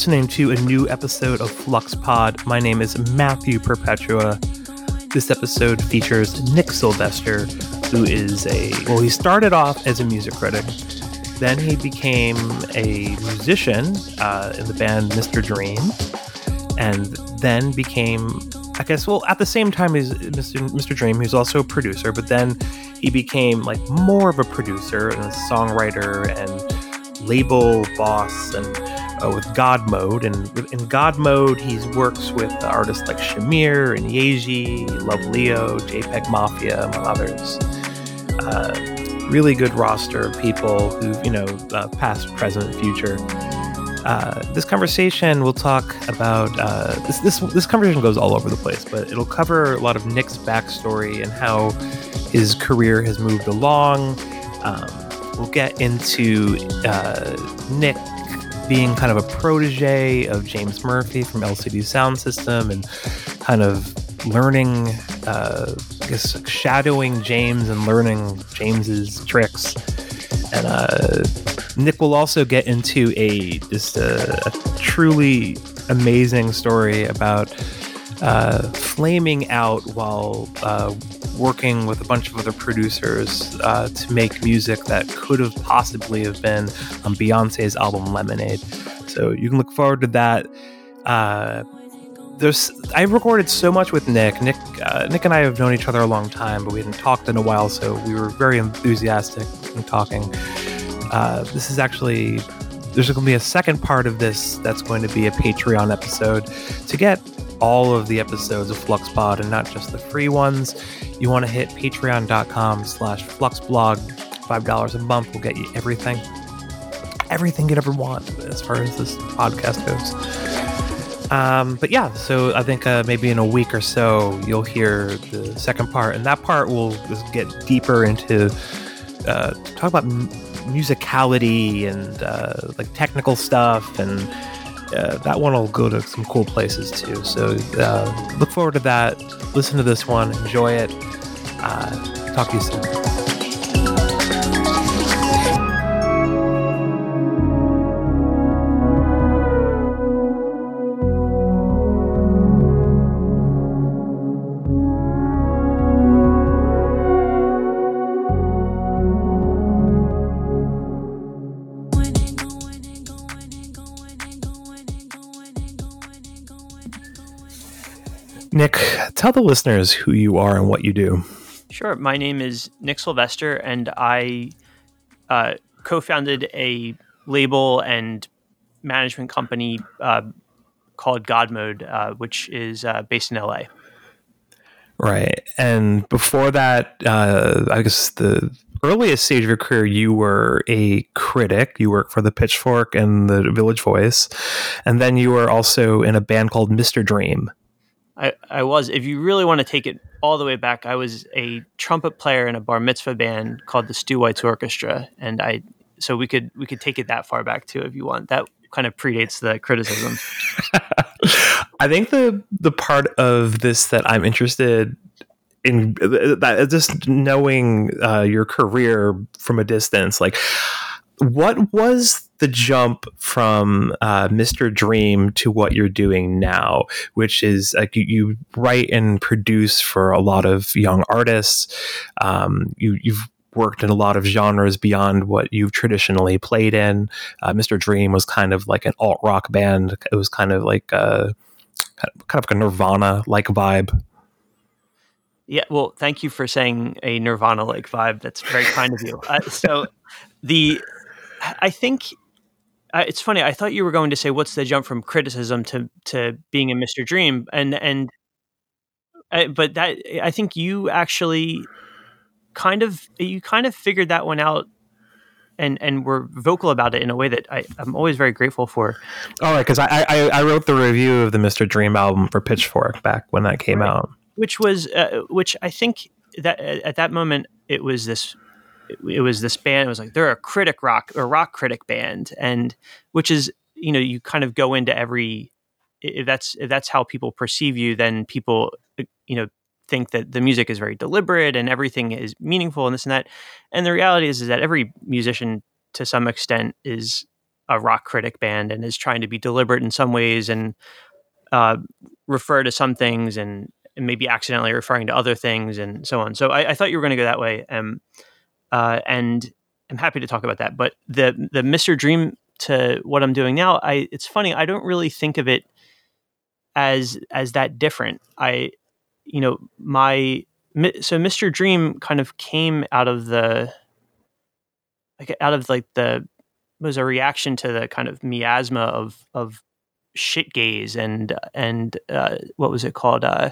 listening to a new episode of Flux Pod. My name is Matthew Perpetua. This episode features Nick Sylvester, who is a well, he started off as a music critic. Then he became a musician uh, in the band Mr. Dream, and then became, I guess, well, at the same time as Mr. Mr. Dream, he was also a producer, but then he became like more of a producer and a songwriter and label boss and uh, with God Mode. And in God Mode, he works with artists like Shamir and Yaeji, Love Leo, JPEG Mafia, among others. Uh, really good roster of people who, you know, uh, past, present, future. Uh, this conversation will talk about uh, this, this. This conversation goes all over the place, but it'll cover a lot of Nick's backstory and how his career has moved along. Um, we'll get into uh, Nick being kind of a protege of James Murphy from LCD Soundsystem and kind of learning, uh, I guess, shadowing James and learning James's tricks. And uh, Nick will also get into a just a, a truly amazing story about uh, flaming out while uh, working with a bunch of other producers uh, to make music that could have possibly have been on Beyonce's album Lemonade. So you can look forward to that. Uh, there's I recorded so much with Nick. Nick uh, Nick and I have known each other a long time, but we hadn't talked in a while, so we were very enthusiastic in talking. Uh, this is actually there's going to be a second part of this that's going to be a Patreon episode to get all of the episodes of FluxPod and not just the free ones. You want to hit patreon.com slash fluxblog. $5 a month will get you everything. Everything you'd ever want as far as this podcast goes. Um, but yeah, so I think uh, maybe in a week or so you'll hear the second part, and that part will get deeper into uh, talk about m- musicality and uh, like technical stuff, and uh, that one will go to some cool places too. So uh, look forward to that. Listen to this one, enjoy it. Uh, talk to you soon. Nick, tell the listeners who you are and what you do. Sure. My name is Nick Sylvester, and I uh, co founded a label and management company uh, called God Mode, uh, which is uh, based in LA. Right. And before that, uh, I guess the earliest stage of your career, you were a critic. You worked for the Pitchfork and the Village Voice. And then you were also in a band called Mr. Dream. I, I was. If you really want to take it all the way back, I was a trumpet player in a bar mitzvah band called the Stu White's Orchestra, and I. So we could we could take it that far back too, if you want. That kind of predates the criticism. I think the the part of this that I'm interested in that just knowing uh, your career from a distance, like what was the jump from uh, Mr. Dream to what you're doing now, which is like you, you write and produce for a lot of young artists. Um, you, you've worked in a lot of genres beyond what you've traditionally played in. Uh, Mr. Dream was kind of like an alt rock band. It was kind of like a kind of like a Nirvana like vibe. Yeah, well, thank you for saying a Nirvana like vibe. That's very kind of you. Uh, so the I think uh, it's funny. I thought you were going to say what's the jump from criticism to to being a Mr. Dream, and and uh, but that I think you actually kind of you kind of figured that one out and and were vocal about it in a way that I, am always very grateful for. All right, because I, I, I wrote the review of the Mr. Dream album for Pitchfork back when that came right. out, which was uh, which I think that at that moment it was this it was this band. It was like they're a critic rock or rock critic band, and which is you know you kind of go into every if that's if that's how people perceive you, then people uh, you know think that the music is very deliberate and everything is meaningful and this and that. And the reality is is that every musician to some extent is a rock critic band and is trying to be deliberate in some ways and uh, refer to some things and, and, maybe accidentally referring to other things and so on. So I, I thought you were going to go that way, um, uh, and I'm happy to talk about that. But the the Mr. Dream to what I'm doing now, I it's funny. I don't really think of it as as that different. I, you know, my so Mr. Dream kind of came out of the like out of like the was a reaction to the kind of miasma of of shit gaze and and uh, what was it called uh,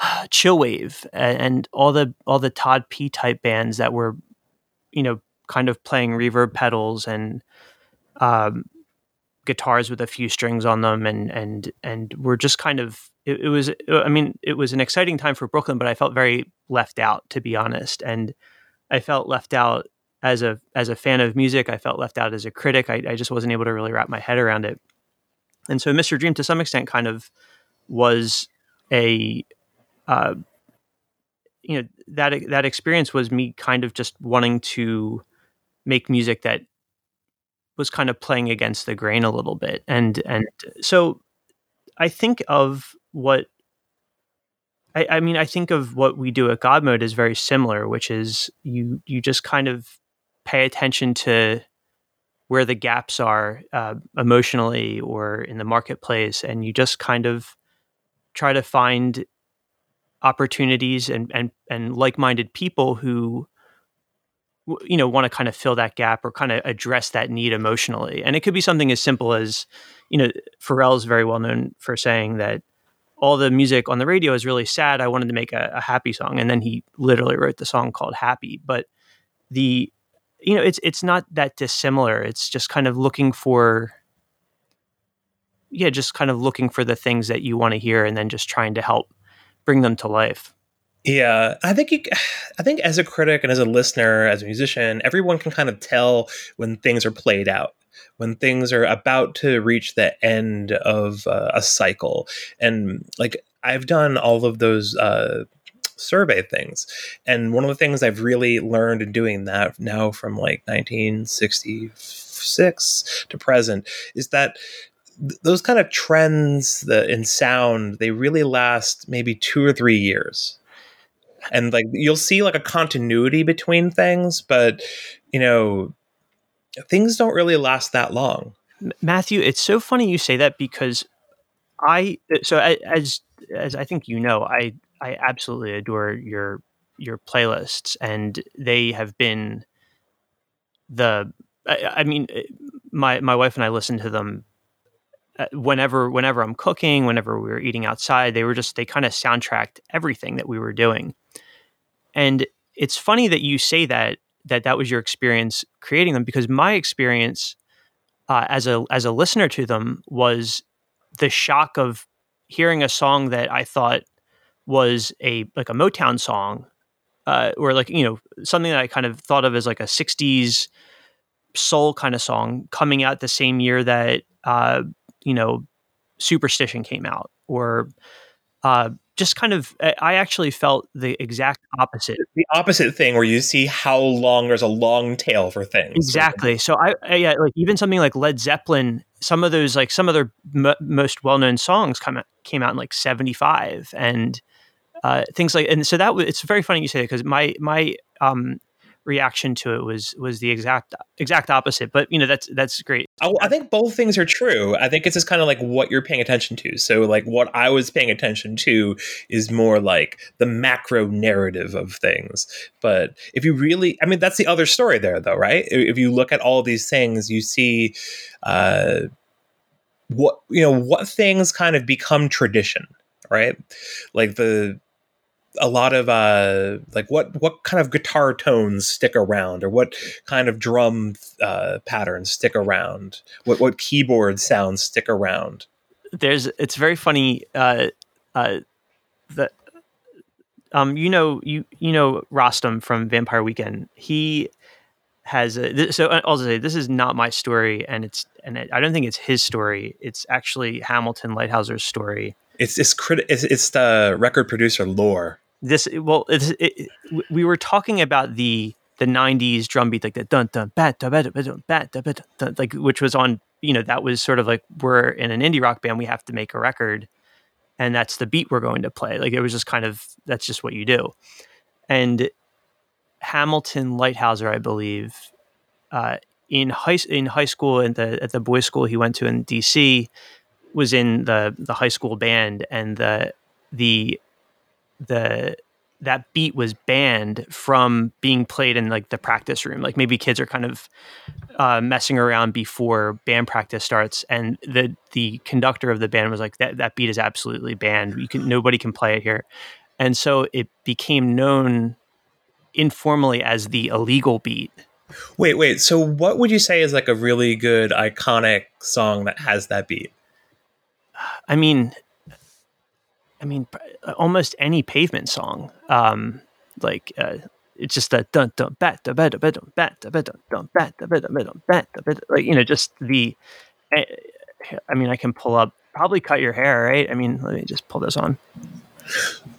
chillwave and, and all the all the Todd P type bands that were you know kind of playing reverb pedals and um, guitars with a few strings on them and and and we're just kind of it, it, was i mean it was an exciting time for brooklyn but i felt very left out to be honest. And i felt left out as a as a fan of music. I felt left out as a critic. I, I just wasn't able to really wrap my head around it. And so mr dream to some extent kind of was a uh, you know that that experience was me kind of just wanting to make music that was kind of playing against the grain a little bit. And and so i think of what I, I, mean i think of what we do at god mode is very similar which is you you just kind of pay attention to where the gaps are uh, emotionally or in the marketplace and you just kind of try to find opportunities and and and like-minded people who you know want to kind of fill that gap or kind of address that need emotionally. And it could be something as simple as you know pharrell is very well known for saying that all the music on the radio is really sad i wanted to make a, a happy song and then he literally wrote the song called happy. But the you know it's it's not that dissimilar it's just kind of looking for yeah just kind of looking for the things that you want to hear and then just trying to help bring them to life. Yeah, I think you, I think as a critic and as a listener, as a musician, everyone can kind of tell when things are played out, when things are about to reach the end of uh, a cycle, and like I've done all of those uh, survey things, and one of the things I've really learned in doing that now from like 1966 to present is that those kind of trends in sound they really last maybe two or three years. And like you'll see like a continuity between things but you know things don't really last that long. Matthew it's so funny you say that because i so as as i think you know i i absolutely adore your your playlists and they have been the I, I mean eh, my my wife and i listen to them whenever whenever i'm cooking whenever we were eating outside they were just they kind of soundtracked everything that we were doing. And it's funny that you say that that that was your experience creating them because my experience uh, as a as a listener to them was the shock of hearing a song that I thought was a like a Motown song, uh, or like you know something that I kind of thought of as like a '60s soul kind of song coming out the same year that uh, you know Superstition came out, or uh, just kind of i actually felt the exact opposite. The opposite thing where you see how long there's a long tail for things. Exactly. So i, I yeah, like even something like led zeppelin some of those like some of their m- most well-known songs come out, came out in like 75 and uh, things like and so that was it's very funny you say that because my my um reaction to it was was the exact exact opposite. But you know that's that's great. I, I think both things are true. I think it's just kind of like what you're paying attention to. So like what I was paying attention to is more like the macro narrative of things. But if you really, I mean, that's the other story there, though, right? If you look at all these things, you see. Uh, what you know what things kind of become tradition right like the a lot of uh like what what kind of guitar tones stick around or what kind of drum uh patterns stick around? What what keyboard sounds stick around? There's it's very funny uh uh that um you know you you know Rostam from Vampire Weekend. He has a, so uh, I'll say this is not my story and it's and it, I don't think it's his story. It's actually Hamilton Leithauser's story. It's it's, crit- it's it's the record producer lore this eh, well it, it, eh, eh, we were talking about the the '90s drum beat, like the dun dun bat dun bat dun bat dun dun, like which was on. You know, that was sort of like we're in an indie rock band. We have to make a record, and that's the beat we're going to play. Like it was just kind of that's just what you do. And Hamilton Leithauser, I believe, uh, in high in high school at the at the boys' school he went to in D.C. was in the the high school band, and the the the that beat was banned from being played in like the practice room. Like maybe kids are kind of uh, messing around before band practice starts, and the the conductor of the band was like, "That that beat is absolutely banned. You can nobody can play it here," and so it became known informally as the illegal beat. Wait, wait. So what would you say is like a really good iconic song that has that beat? I mean, I mean, almost any pavement song. Um, like uh, it's just a dun dun bat da bat da bat dun bat da bat dun dun bat da bat da bat dun bat da bat like you know just the. I mean, I can pull up probably cut your hair, right? I mean, let me just pull this on.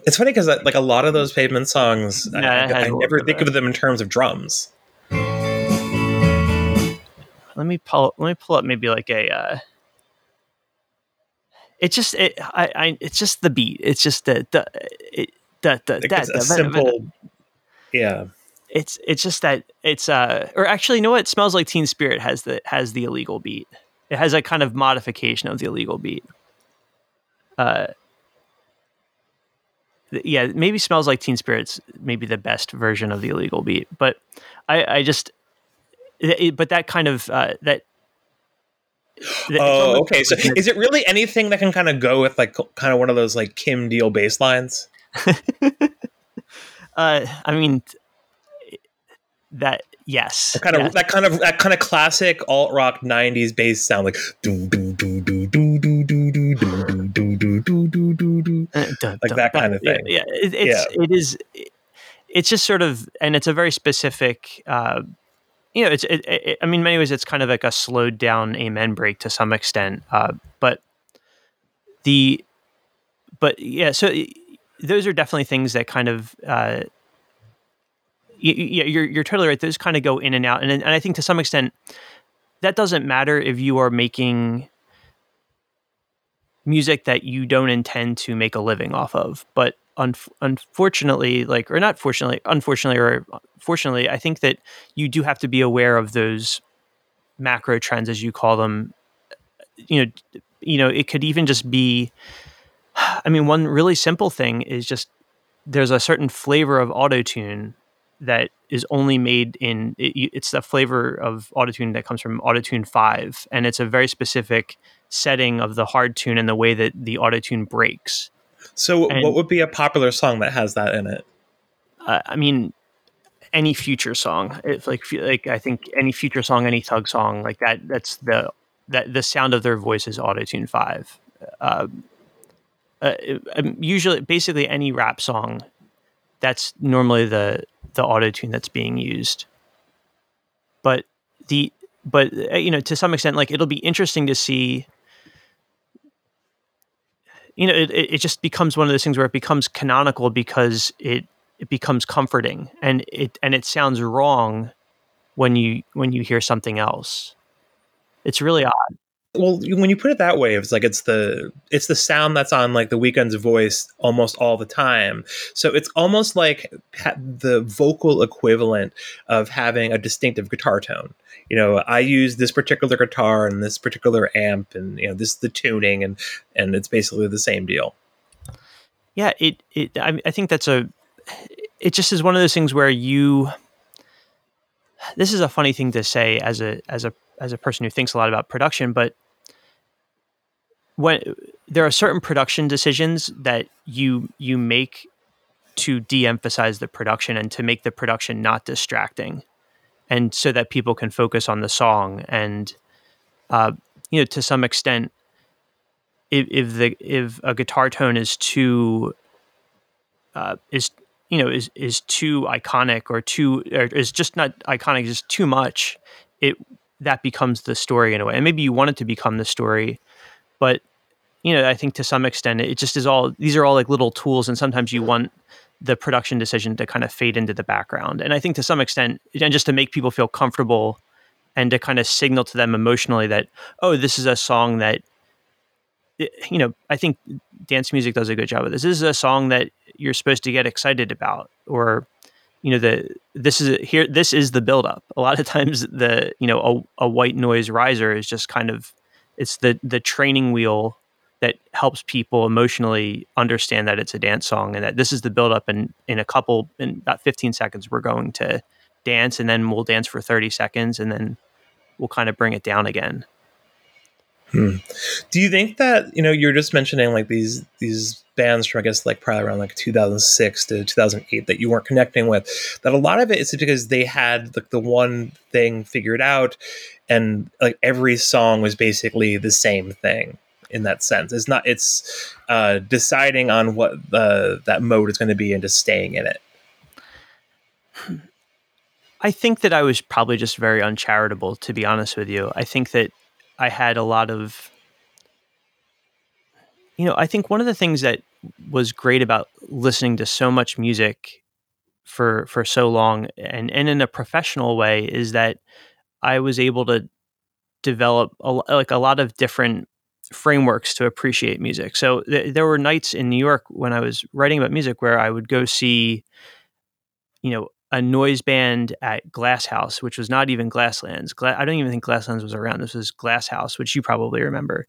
It's funny because like a lot of those pavement songs, Yeah, I, I a never think of them in terms of drums. Let me pull. Let me pull up maybe like a. Uh, it just it I, I it's just the beat. It's just the the it, the the Like, that the- simple, yeah. it's it's just that it's uh or actually you know what It smells like teen spirit has the has the illegal beat it has a kind of modification of the illegal beat uh yeah maybe smells like teen spirit's maybe the best version of the illegal beat but i i just it, but that kind of uh that it's Oh, okay. So is it really anything that can kind of go with like kind of one of those like Kim Deal bass lines? uh i mean that yes That kind of yes. that kind of that kind of classic alt rock '90s bass sound, like do do do do do do do do do do do do do do do. Uh, Like that kind of thing. Yeah, it, it's it is. It's just sort of, and it's a very specific. Uh, you know, it's. It, it, I mean, many ways, it's kind of like a slowed down amen break to some extent. Uh, but the, but yeah, so those are definitely things that kind of. Uh, yeah, you're you're totally right. Those kind of go in and out, and and I think to some extent, that doesn't matter if you are making music that you don't intend to make a living off of. But un- unfortunately, like, or not fortunately, unfortunately, or fortunately, I think that you do have to be aware of those macro trends, as you call them. You know, you know, it could even just be. I mean, one really simple thing is just there's a certain flavor of autotune that is only made in it, it's the flavor of autotune that comes from autotune 5 and it's a very specific setting of the hard tune and the way that the autotune breaks So, And- what would be a popular song that has that in it? uh, i mean any future song it's like like i think any future song any thug song like that that's the that the sound of their voice is autotune 5 um, uh, um, usually basically any rap song that's normally the the autotune that's being used but the but uh, you know to some extent like it'll be interesting to see you know it, it just becomes one of those things where it becomes canonical because it it becomes comforting and it and it sounds wrong when you when you hear something else. It's really odd Well, when you put it that way, it's like it's the it's the sound that's on like the Weeknd's voice almost all the time. So it's almost like the vocal equivalent of having a distinctive guitar tone. You know, I use this particular guitar and this particular amp, and you know, this is the tuning, and and it's basically the same deal. yeah it it I, I think that's a it just is one of those things where you this is a funny thing to say as a as a as a person who thinks a lot about production but when there are certain production decisions that you you make to de-emphasize the production and to make the production not distracting and so that people can focus on the song and uh, you know to some extent if, if the if a guitar tone is too uh, is you know is is too iconic or too or is just not iconic is too much it that becomes the story in a way and maybe you want it to become the story but you know, I think to some extent it just is all these are all like little tools, and sometimes you want the production decision to kind of fade into the background. And I think to some extent, and just to make people feel comfortable and to kind of signal to them emotionally that, oh, this is a song that, Eh, you know, I think dance music does a good job of this. This is a song that you're supposed to get excited about, or, you know, the this is here. This is the buildup. A lot of times, the you know, a, a white noise riser is just kind of it's the the training wheel that helps people emotionally understand that it's a dance song and that this is the buildup and in a couple in about 15 seconds we're going to dance and then we'll dance for 30 seconds and then we'll kind of bring it down again hmm. do you think that you know you're just mentioning like these these bands from i guess like probably around like 2006 to 2008 that you weren't connecting with that a lot of it is because they had like the one thing figured out and like every song was basically the same thing in that sense. It's not. It's uh, deciding on what the that mode is going to be and just staying in it. I think that I was probably just very uncharitable, to be honest with you. I think that I had a lot of, you know, I think one of the things that was great about listening to so much music for for so long and and in a professional way is that I was able to develop a, like a lot of different frameworks to appreciate music. So th- there were nights in New York when I was writing about music where I would go see, you know, a noise band at Glass House, which was not even Glasslands. Gla- I don't even think Glasslands was around. This was Glass House, which you probably remember.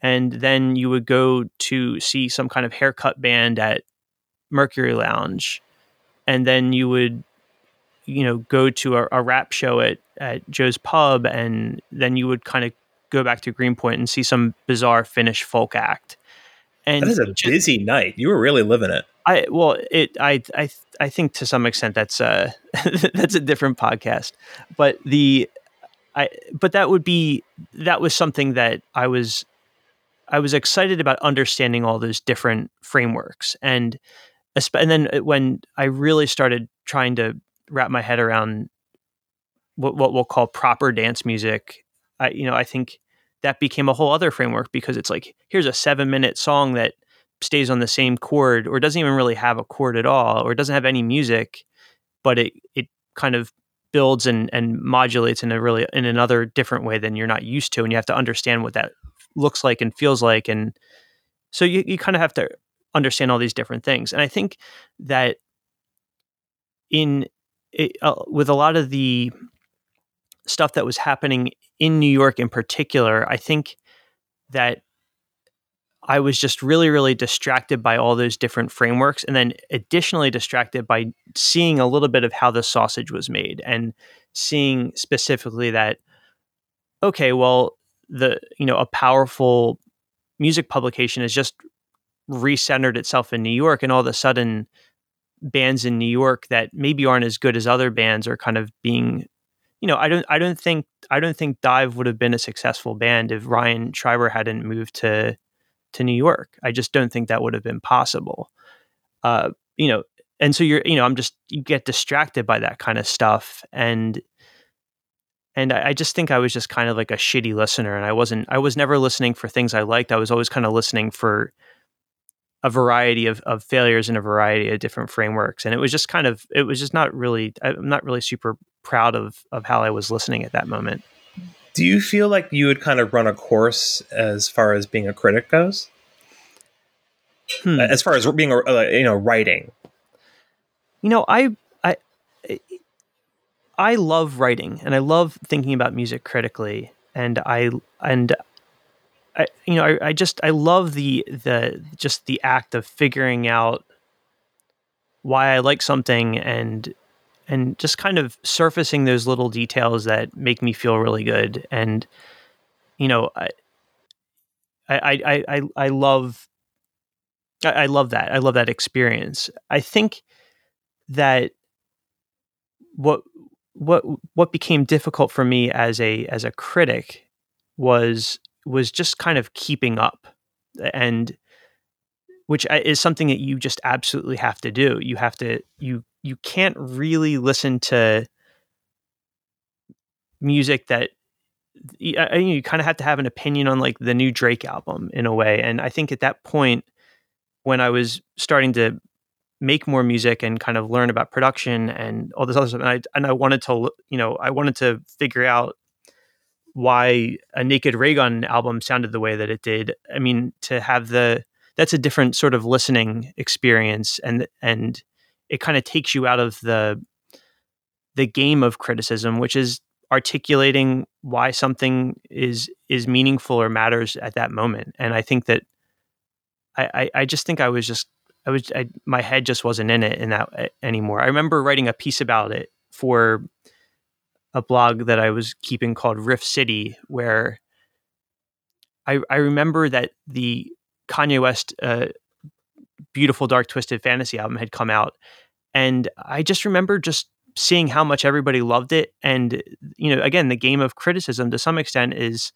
And then you would go to see some kind of haircut band at Mercury Lounge, and then you would, you know, go to a, a rap show at at Joe's Pub, and then you would kind of go back to Greenpoint and see some bizarre Finnish folk act. And that is a busy night. You were really living it. I well, it I I I think to some extent that's uh that's a different podcast, but the I but that would be that was something that I was I was excited about understanding all those different frameworks and and then when I really started trying to wrap my head around what what we'll call proper dance music I you know I think that became a whole other framework because it's like here's a seven minute song that stays on the same chord or doesn't even really have a chord at all or doesn't have any music, but it it kind of builds and and modulates in a really in another different way than you're not used to and you have to understand what that looks like and feels like and so you, you kind of have to understand all these different things. And i think that in it, uh, with a lot of the stuff that was happening in New York in particular, I think that I was just really, really distracted by all those different frameworks. And then additionally distracted by seeing a little bit of how the sausage was made and seeing specifically that, okay, well, the, you know, a powerful music publication has just recentered itself in New York. And all of a sudden, bands in New York that maybe aren't as good as other bands are kind of being you know, I don't, I don't think, I don't think DIIV would have been a successful band if Ryan Schreiber hadn't moved to to New York. I just don't think that would have been possible. Uh, you know, and so you're, you know, I'm just you get distracted by that kind of stuff, and and I, I just think I was just kind of like a shitty listener, and I wasn't, I was never listening for things I liked. I was always kind of listening for a variety of, of failures in a variety of different frameworks and it was just kind of it was just not really i'm not really super proud of of how I was listening at that moment. Do you feel like you would kind of run a course as far as being a critic goes? Hmm. As far as being, a, uh, you know, writing. You know, I, I, I love writing, and I love thinking about music critically, and I, and I, you know, I, I just I love the the just the act of figuring out why I like something and and just kind of surfacing those little details that make me feel really good. And you know, I I I I, I love I, I love that. I love that experience. I think that what what what became difficult for me as a as a critic was was just kind of keeping up and which uh, is something that you just absolutely have to do you have to you you can't really listen to music that I, you kind of have to have an opinion on like the new Drake album in a way. And I think at that point, when I was starting to make more music and kind of learn about production and all this other stuff, and I and I wanted to, you know, I wanted to figure out why a Naked Raygun album sounded the way that it did. I mean, to have the that's a different sort of listening experience, and and it kind of takes you out of the the game of criticism, which is articulating why something is is meaningful or matters at that moment. And I think that I, I, I just think I was just I was I, my head just wasn't in it in that anymore. I remember writing a piece about it for a blog that I was keeping called Riff City, where I I remember that the Kanye West uh, beautiful dark twisted fantasy album had come out, and I just remember just seeing how much everybody loved it and you know again the game of criticism to some extent is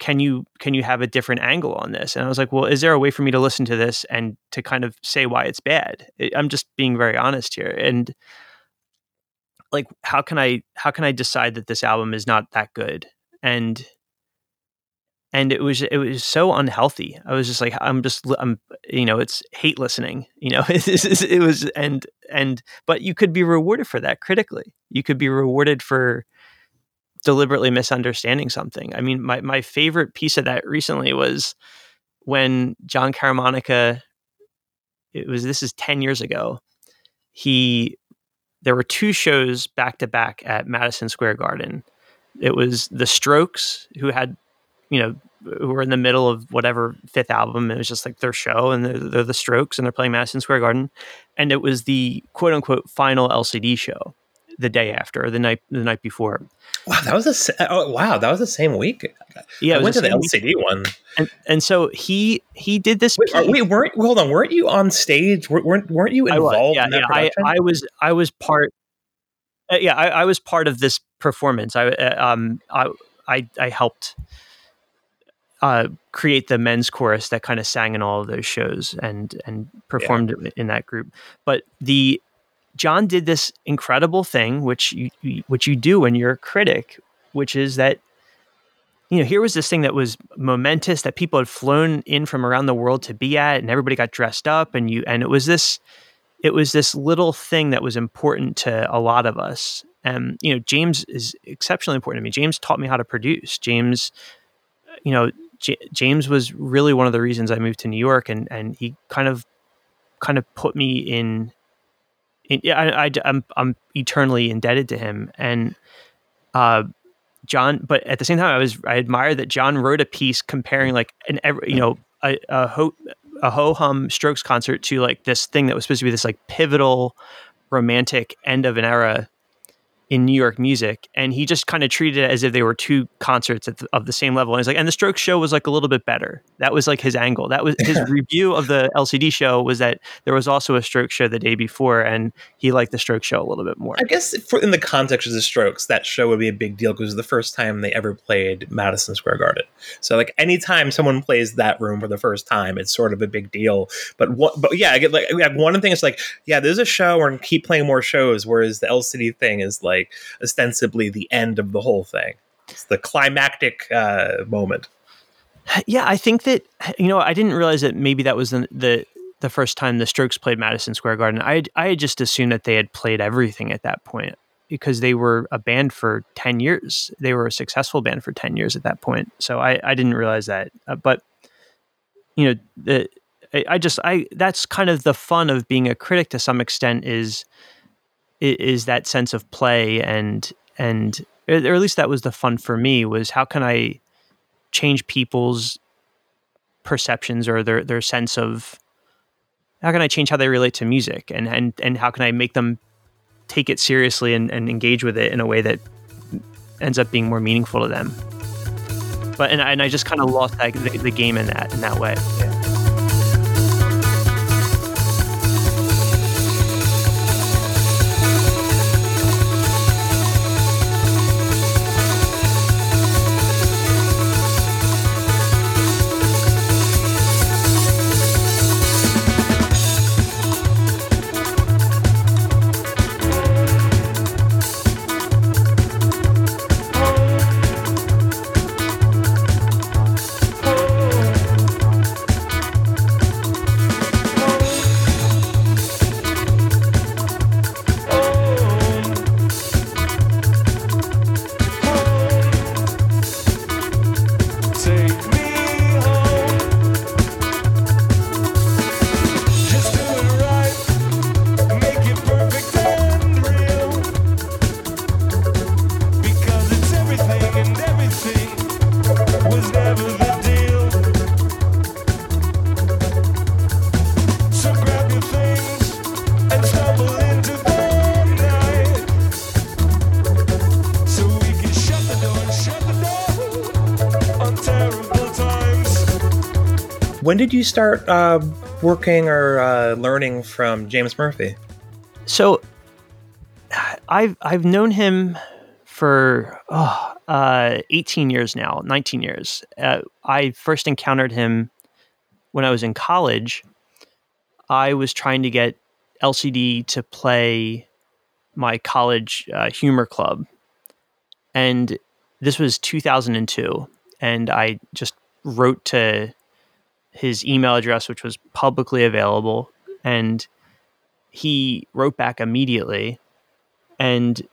can you can you have a different angle on this? And i was like well is there a way for me to listen to this and to kind of say why it's bad? I'm just being very honest here and like how can i how can i decide that this album is not that good? And and it was it was so unhealthy. I was just like, I'm just I'm you know, it's hate listening. You know, it, was and and but you could be rewarded for that critically. You could be rewarded for deliberately misunderstanding something. I mean, my my favorite piece of that recently was when Jon Caramanica. It was this is ten years ago. He there were two shows back to back at Madison Square Garden. It was the Strokes who had you know, who were in the middle of whatever fifth album. It was just like their show, and they're, they're, the Strokes, and they're playing Madison Square Garden, and it was the quote unquote final LCD show the day after, or the night the night before. Wow, that was a oh, wow, that was the same week. Yeah, I went to the LCD week. one, and, and so he he did this. Wait, are, wait, weren't hold on? Weren't you on stage? weren't weren't you involved? yeah, in that yeah. I, I was I was part. Uh, yeah, I, I, was part of this performance. I uh, um I I, I helped uh, create the men's chorus that kind of sang in all of those shows and and performed yeah. in that group. But the Jon did this incredible thing, which you, which you do when you're a critic, which is that you know here was this thing that was momentous that people had flown in from around the world to be at, and everybody got dressed up, and you and it was this it was this little thing that was important to a lot of us. And you know, James is exceptionally important to me. James taught me how to produce. James, you know, J- James was really one of the reasons I moved to New York, and and he kind of kind of put me in. in I, I, I'm I'm eternally indebted to him, and uh, Jon. But at the same time, I was I admire that Jon wrote a piece comparing like an every you know a, a ho a ho hum Strokes concert to like this thing that was supposed to be this like pivotal romantic end of an era in New York music, and he just kind of treated it as if they were two concerts the, of the same level. And he's like, and the Strokes show was like a little bit better. That was like his angle. That was his review of the LCD show was that there was also a Strokes show the day before, and he liked the Strokes show a little bit more. I guess for, in the context of the Strokes, that show would be a big deal because it was the first time they ever played Madison Square Garden. So like anytime someone plays that room for the first time, it's sort of a big deal. But what? But yeah, I get like, like one thing is like, yeah, there's a show, and keep playing more shows. Whereas the LCD thing is like like ostensibly the end of the whole thing. It's the climactic uh, moment. Yeah, I think that you know I didn't realize that maybe that was the, the the first time the Strokes played Madison Square Garden. I I had just assumed that they had played everything at that point because they were a band for 10 years. They were a successful band for 10 years at that point. So I, I didn't realize that. Uh, but, you know, the, I, I, just, I, that's kind of the fun of being a critic to some extent is is that sense of play and and or at least that was the fun for me was how can I change people's perceptions or their their sense of how can I change how they relate to music and and and how can I make them take it seriously and, and engage with it in a way that ends up being more meaningful to them. But and, and I just kind of lost that, the, the game in that in that way. Yeah. You start uh, working or uh, learning from James Murphy? So, I've I've known him for oh, uh, 18 years now, 19 years. Uh, I first encountered him when I was in college. I was trying to get LCD to play my college uh, humor club, and this was 2002. And I just wrote to his email address, which was publicly available, and he wrote back immediately and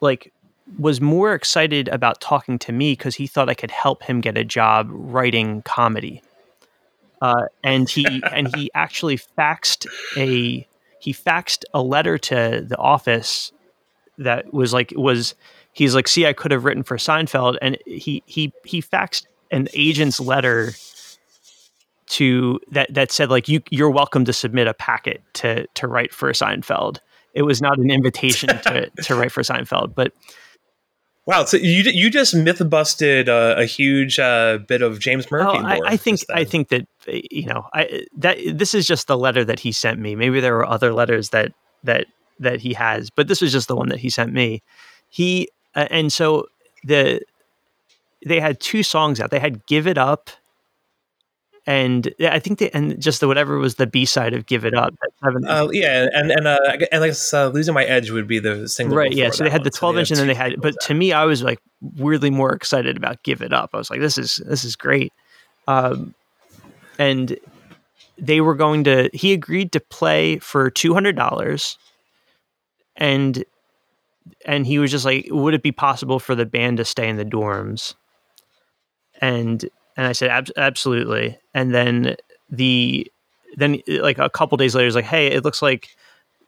like was more excited about talking to me because he thought I could help him get a job writing comedy. Uh, and he and he actually faxed a he faxed a letter to the office that was like was he's like see I could have written for Seinfeld and he he he faxed an agent's letter to that that said like you you're welcome to submit a packet to to write for Seinfeld. It was not an invitation to to write for Seinfeld, but Wow, so you you just myth busted uh, a huge uh, bit of James Murphy. Oh, I, I, think I think that you know I that this is just the letter that he sent me. Maybe there were other letters that that that he has, but this was just the one that he sent me. He uh, and so the they had two songs out. They had "Give It Up" and I think they and just the whatever was the B side of "Give It Up." Uh, yeah, and and uh, and like uh, "Losing My Edge" would be the single, right? Yeah, so they had the twelve so inch, and then they had. But to me, I was like weirdly more excited about "Give It Up." I was like, "This is this is great," um, and they were going to. He agreed to play for two hundred dollars, and and he was just like, "Would it be possible for the band to stay in the dorms?" And and I said, Ab- absolutely. And then the then like a couple days later, it's like, hey, it looks like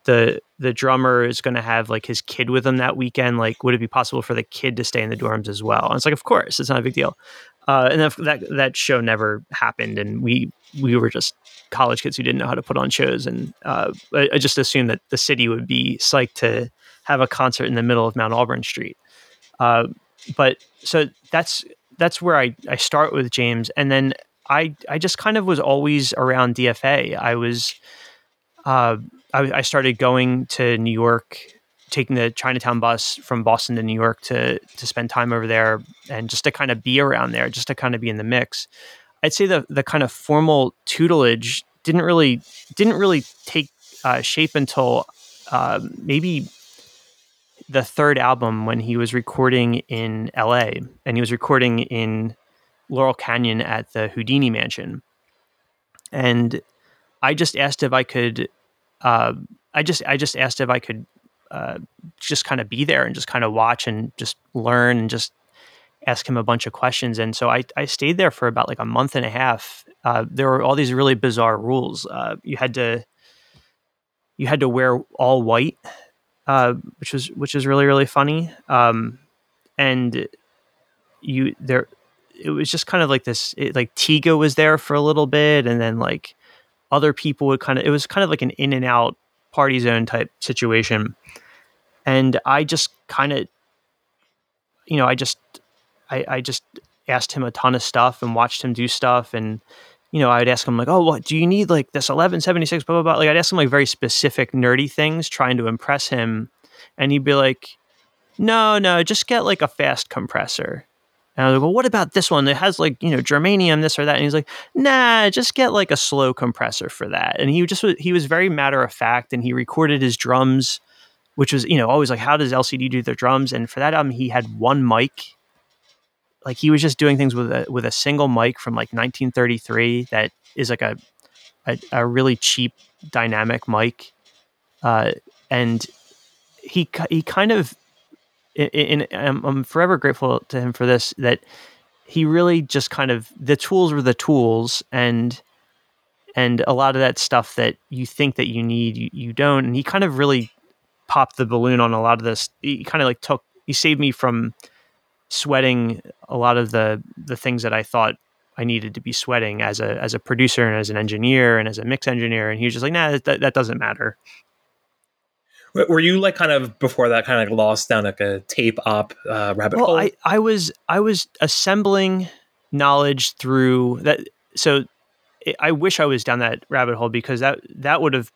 the the drummer is going to have like his kid with him that weekend. Like, would it be possible for the kid to stay in the dorms as well? And it's like, of course, it's not a big deal. Uh, and that that show never happened, and we we were just college kids who didn't know how to put on shows, and uh, I, I just assumed that the city would be psyched to have a concert in the middle of Mount Auburn Street. Uh, but so that's that's where I, I start with James. And then I, I just kind of was always around DFA. I was, uh, I, I started going to New York, taking the Chinatown bus from Boston to New York to, to spend time over there and just to kind of be around there, just to kind of be in the mix. I'd say the, the kind of formal tutelage didn't really, didn't really take uh, shape until uh, maybe the third album when he was recording in LA and he was recording in Laurel Canyon at the Houdini Mansion. And I just asked if I could, uh, I just I just asked if I could uh, just kind of be there and just kind of watch and just learn and just ask him a bunch of questions. And so I, I stayed there for about like a month and a half. Uh, there were all these really bizarre rules. Uh, you had to you had to wear all white uh, which was which was really really funny. Um, and you there, it was just kind of like this. It, like Tiga was there for a little bit, and then like other people would kind of. It was kind of like an in and out party zone type situation. And I just kind of, you know, I just, I, I just asked him a ton of stuff and watched him do stuff and you know, I'd ask him like, "Oh, what do you need like this 1176 blah blah blah." Like I'd ask him like very specific nerdy things trying to impress him, and he'd be like, "No, no, just get like a fast compressor." And I was like, "Well, what about this one that has like, you know, germanium this or that?" And he's like, "Nah, just get like a slow compressor for that." And he just he was very matter of fact and he recorded his drums which was, you know, always like how does LCD do their drums? And for that album he had one mic like he was just doing things with a with a single mic from like 1933 that is like a a, a really cheap dynamic mic, uh, and he he kind of I'm, I'm forever grateful to him for this that he really just kind of the tools were the tools and and a lot of that stuff that you think that you need you, you don't. And he kind of really popped the balloon on a lot of this. He kind of like took he saved me from sweating a lot of the the things that I thought I needed to be sweating as a as a producer and as an engineer and as a mix engineer. And he was just like, nah, that, that doesn't matter. Were you like kind of before that kind of like lost down like a Tape Op uh, rabbit well, hole? I, I was I was assembling knowledge through that. So I wish I was down that rabbit hole because that that would have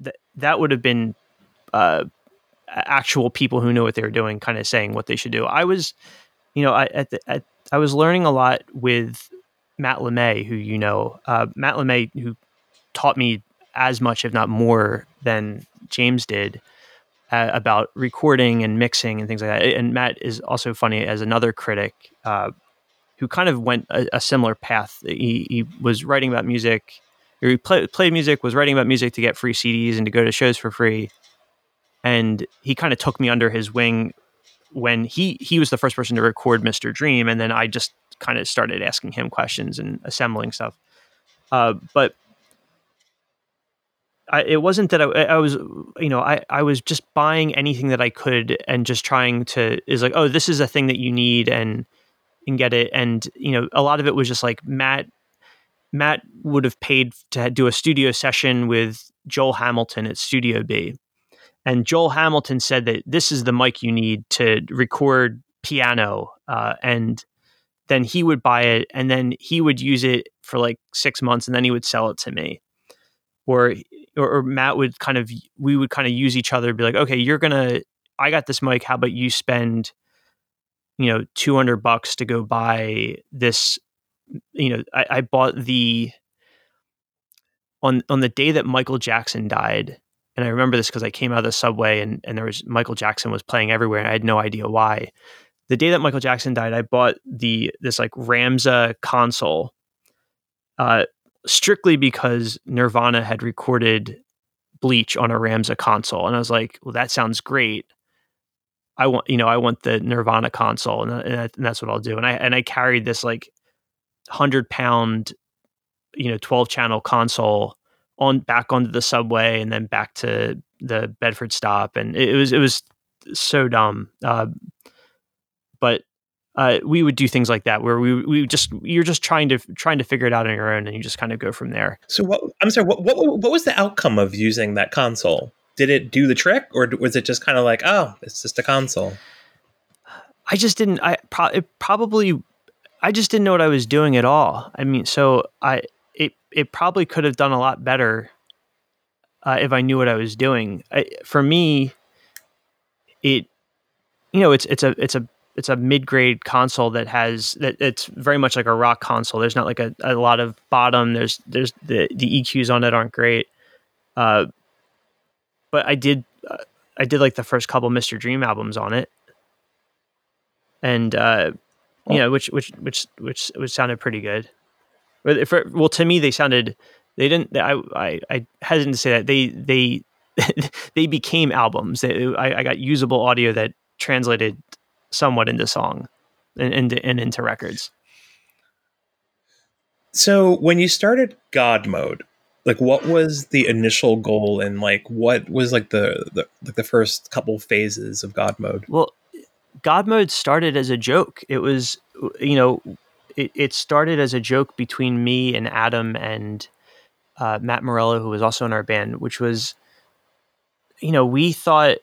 that that would have been uh, actual people who know what they were doing, kind of saying what they should do. I was, you know, I at, the, at I was learning a lot with Matt LeMay, who you know, uh, Matt LeMay, who taught me as much, if not more, than James did uh, about recording and mixing and things like that. And Matt is also funny as another critic uh, who kind of went a, a similar path. He, he, was writing about music, or he play, played music, was writing about music to get free CDs and to go to shows for free. And he kind of took me under his wing when he he was the first person to record Mr. Dream, and then I just kind of started asking him questions and assembling stuff. Uh, but I, it wasn't that I, I, was, you know, I, I was just buying anything that I could and just trying to is like, oh, this is a thing that you need and and get it. And you know, a lot of it was just like Matt. Matt would have paid to do a studio session with Joel Hamilton at Studio G, and Joel Hamilton said that this is the mic you need to record piano, uh, and then he would buy it, and then he would use it for like six months, and then he would sell it to me or, or, or Matt would kind of we would kind of use each other be like, okay, you're gonna I got this mic. How about you spend you know 200 bucks to go buy this you know I, I bought the on on the day that Michael Jackson died and I remember this because I came out of the subway and, and there was Michael Jackson was playing everywhere and I had no idea why. The day that Michael Jackson died, I bought the this like Ramsa console uh, strictly because Nirvana had recorded Bleach on a Ramsa console, and I was like, "Well, that sounds great. I want, you know, I want the Nirvana console, and, and that's what I'll do." And I and I carried this like hundred pound, you know, twelve channel console on back onto the subway, and then back to the Bedford stop, and it, it was it was so dumb. Uh, but uh, we would do things like that where we we just you're just trying to trying to figure it out on your own and you just kind of go from there. So what I'm sorry, what what, what was the outcome of using that console? Did it do the trick, or was it just kind of like, oh, it's just a console? I just didn't. I pro- probably I just didn't know what I was doing at all. I mean, so I it it probably could have done a lot better uh, if I knew what I was doing. I, for me, it you know it's it's a it's a it's a mid grade console that has that it's very much like a rock console. There's not like a, a lot of bottom. There's there's the the EQs on it aren't great. Uh, but I did uh, I did like the first couple Mr. Dream albums on it, and uh, you know which which which which which sounded pretty good. But for, well, to me they sounded they didn't. I I, I hesitant to say that they they they became albums. They, I, I got usable audio that translated somewhat into song and, and, and into records. So when you started God mode, like what was the initial goal and like what was like the, the like the first couple phases of God mode? Well, God mode started as a joke. It was you know it, it started as a joke between me and Adam and uh, Matt Morello, who was also in our band, which was you know we thought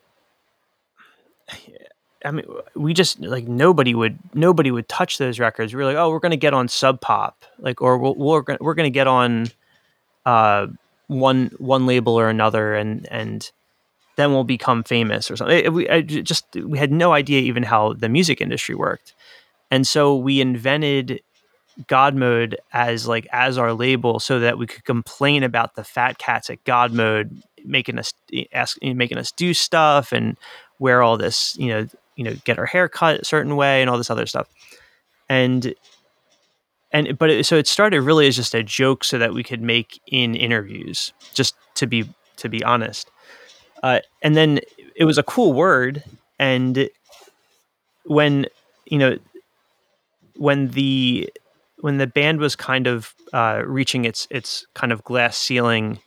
I mean, we just like nobody would nobody would touch those records. We are like, oh, we're going to get on Sub Pop, like, or we we are gonna, we're going to get on uh, one one label or another, and and then we'll become famous or something. It, we I just we had no idea even how the music industry worked, and so we invented God Mode as like as our label so that we could complain about the fat cats at God Mode making us ask making us do stuff and wear all this you know you know get our hair cut a certain way and all this other stuff. And and but it, so it started really as just a joke so that we could make in interviews just to be to be honest. Uh, and then it was a cool word and when you know when the when the band was kind of uh, reaching its its kind of glass ceiling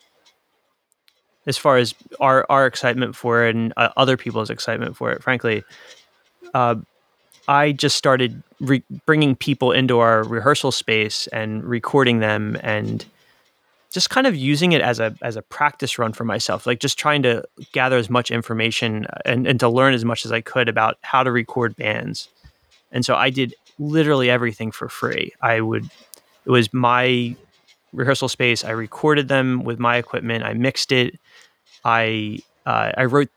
as far as our our excitement for it and uh, other people's excitement for it frankly uh, I just started re- bringing people into our rehearsal space and recording them and just kind of using it as a as a practice run for myself like just trying to gather as much information and, and to learn as much as i could about how to record bands. And so i did literally everything for free i would it was my rehearsal space. I recorded them with my equipment. I mixed it. I uh, I wrote.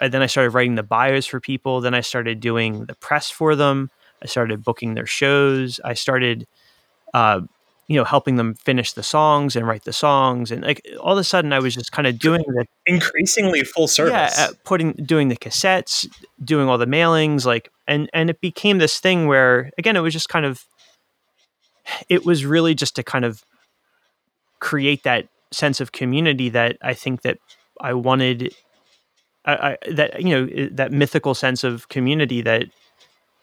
And then I started writing the bios for people. Then I started doing the press for them. I started booking their shows. I started, uh, you know, helping them finish the songs and write the songs. And like all of a sudden, I was just kind of doing the increasingly full service. Yeah, putting doing the cassettes, doing all the mailings, like, and and it became this thing where again, it was just kind of, it was really just to kind of create that sense of community that I think that I wanted I, I, that you know that mythical sense of community that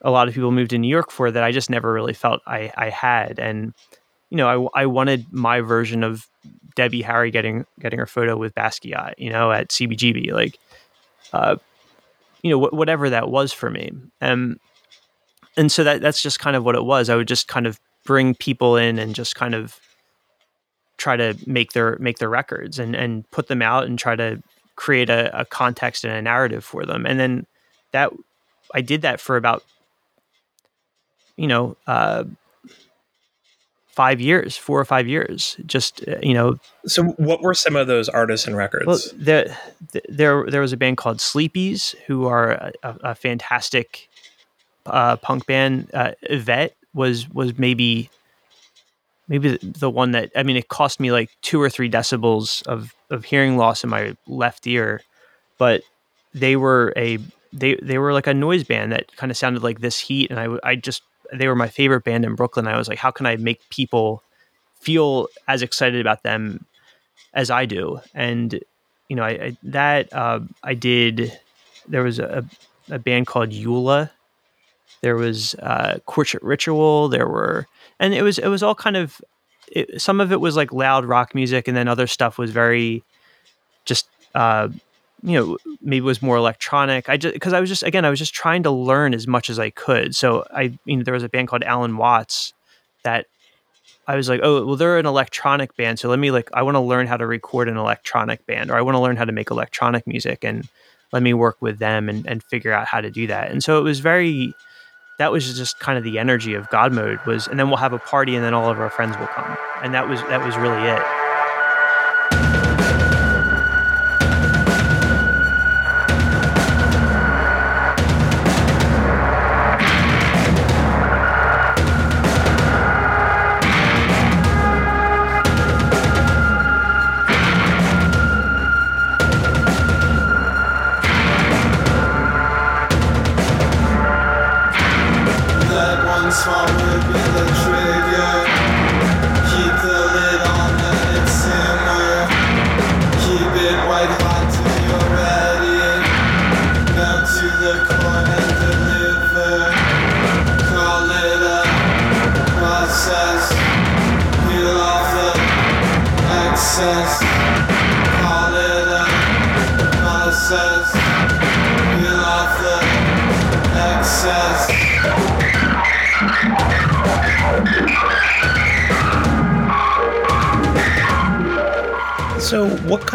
a lot of people moved to New York for that I just never really felt I, I had and you know I, I wanted my version of Debbie Harry getting getting her photo with Basquiat you know at CBGB like uh, you know wh- whatever that was for me. And and so that that's just kind of what it was. I would just kind of bring people in and just kind of try to make their make their records and and put them out and try to create a, a context and a narrative for them. And then that i did that for about you know uh, five years four or five years just uh, you know. So what were some of those artists and records? Well, there there there was a band called sleepies who are a, a fantastic uh, punk band. Uh, Yvette was was maybe maybe the one that I mean, it cost me like two or three decibels of of hearing loss in my left ear, but they were a they they were like a noise band that kind of sounded like This Heat, and I I just they were my favorite band in Brooklyn. I was like, how can I make people feel as excited about them as I do? And you know, I, I that uh, I did. There was a a band called Eula. There was uh, Courtship Ritual. There were and it was it was all kind of it, some of it was like loud rock music, and then other stuff was very just uh, you know maybe was more electronic. I just because I was just again I was just trying to learn as much as I could. So I you know there was a band called Alan Watts that I was like, oh, well, they're an electronic band. So let me like, I want to learn how to record an electronic band, or I want to learn how to make electronic music, and let me work with them and, and figure out how to do that. And so it was very that was just kind of the energy of God mode was, and then we'll have a party, and then all of our friends will come, and that was that was really it.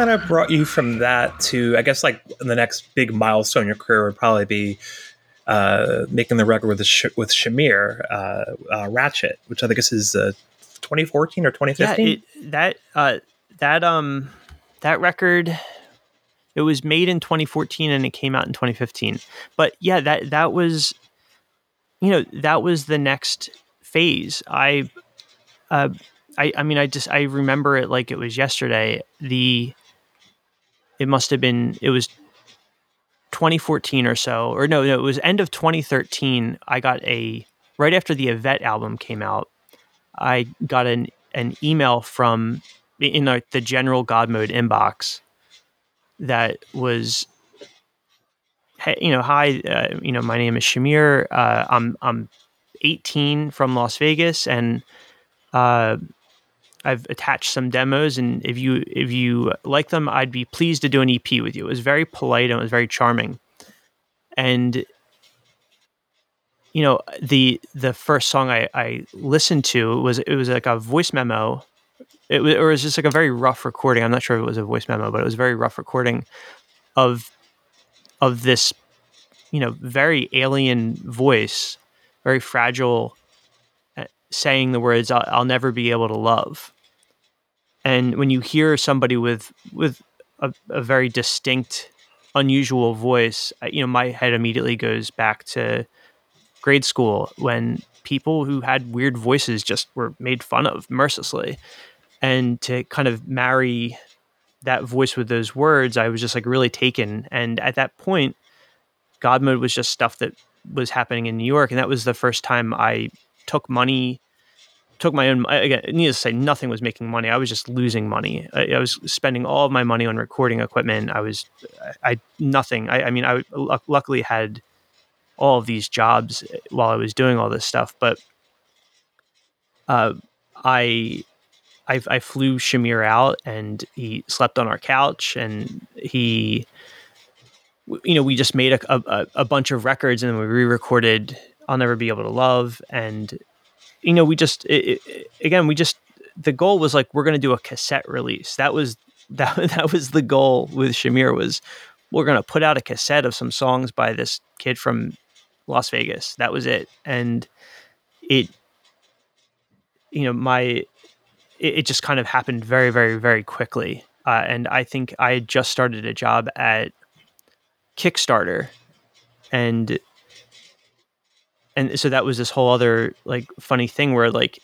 Kind of brought you from that to, I guess, like the next big milestone in your career would probably be uh, making the record with Sh- with Shamir uh, uh, Ratchet, which I think is uh, 2014 or 2015. Yeah, it, that uh, that um that record it was made in 2014 and it came out in 2015. But yeah, that that was you know that was the next phase. I uh, I, I mean, I just I remember it like it was yesterday. The it must have been it was 2014 or so, or no, no, it was end of 2013. I got a right after the Yvette album came out. I got an an email from in the, the general God mode inbox that was hey, you know, hi, uh, you know, my name is Shamir. Uh, I'm I'm 18 from Las Vegas, and uh, I've attached some demos, and if you if you like them, I'd be pleased to do an EP with you. It was very polite and it was very charming, and you know the the first song I, I listened to was it was like a voice memo. It was, or it was just like a very rough recording. I'm not sure if it was a voice memo, but it was a very rough recording of of this, you know, very alien voice, very fragile saying the words I'll, I'll, never be able to love And when you hear somebody with with a, a very distinct, unusual voice, you know, my head immediately goes back to grade school when people who had weird voices just were made fun of mercilessly. And to kind of marry that voice with those words, I was just like really taken. And at that point, God mode was just stuff that was happening in New York. And that was the first time I took money, took my own, again, needless to say, nothing was making money. I was just losing money. I, I was spending all of my money on recording equipment. I was, I, nothing. I, I mean, I luckily had all of these jobs while I was doing all this stuff, but uh, I I, I flew Shamir out and he slept on our couch and he, you know, we just made a, a, a bunch of records and we re-recorded I'll Never Be Able to Love. And, you know, we just, it, it, again, we just, the goal was like, we're going to do a cassette release. That was, that, that was the goal with Shamir was we're going to put out a cassette of some songs by this kid from Las Vegas. That was it. And it, you know, my, it, it just kind of happened very, very, very quickly. Uh, and I think I had just started a job at Kickstarter, and and so that was this whole other like funny thing where like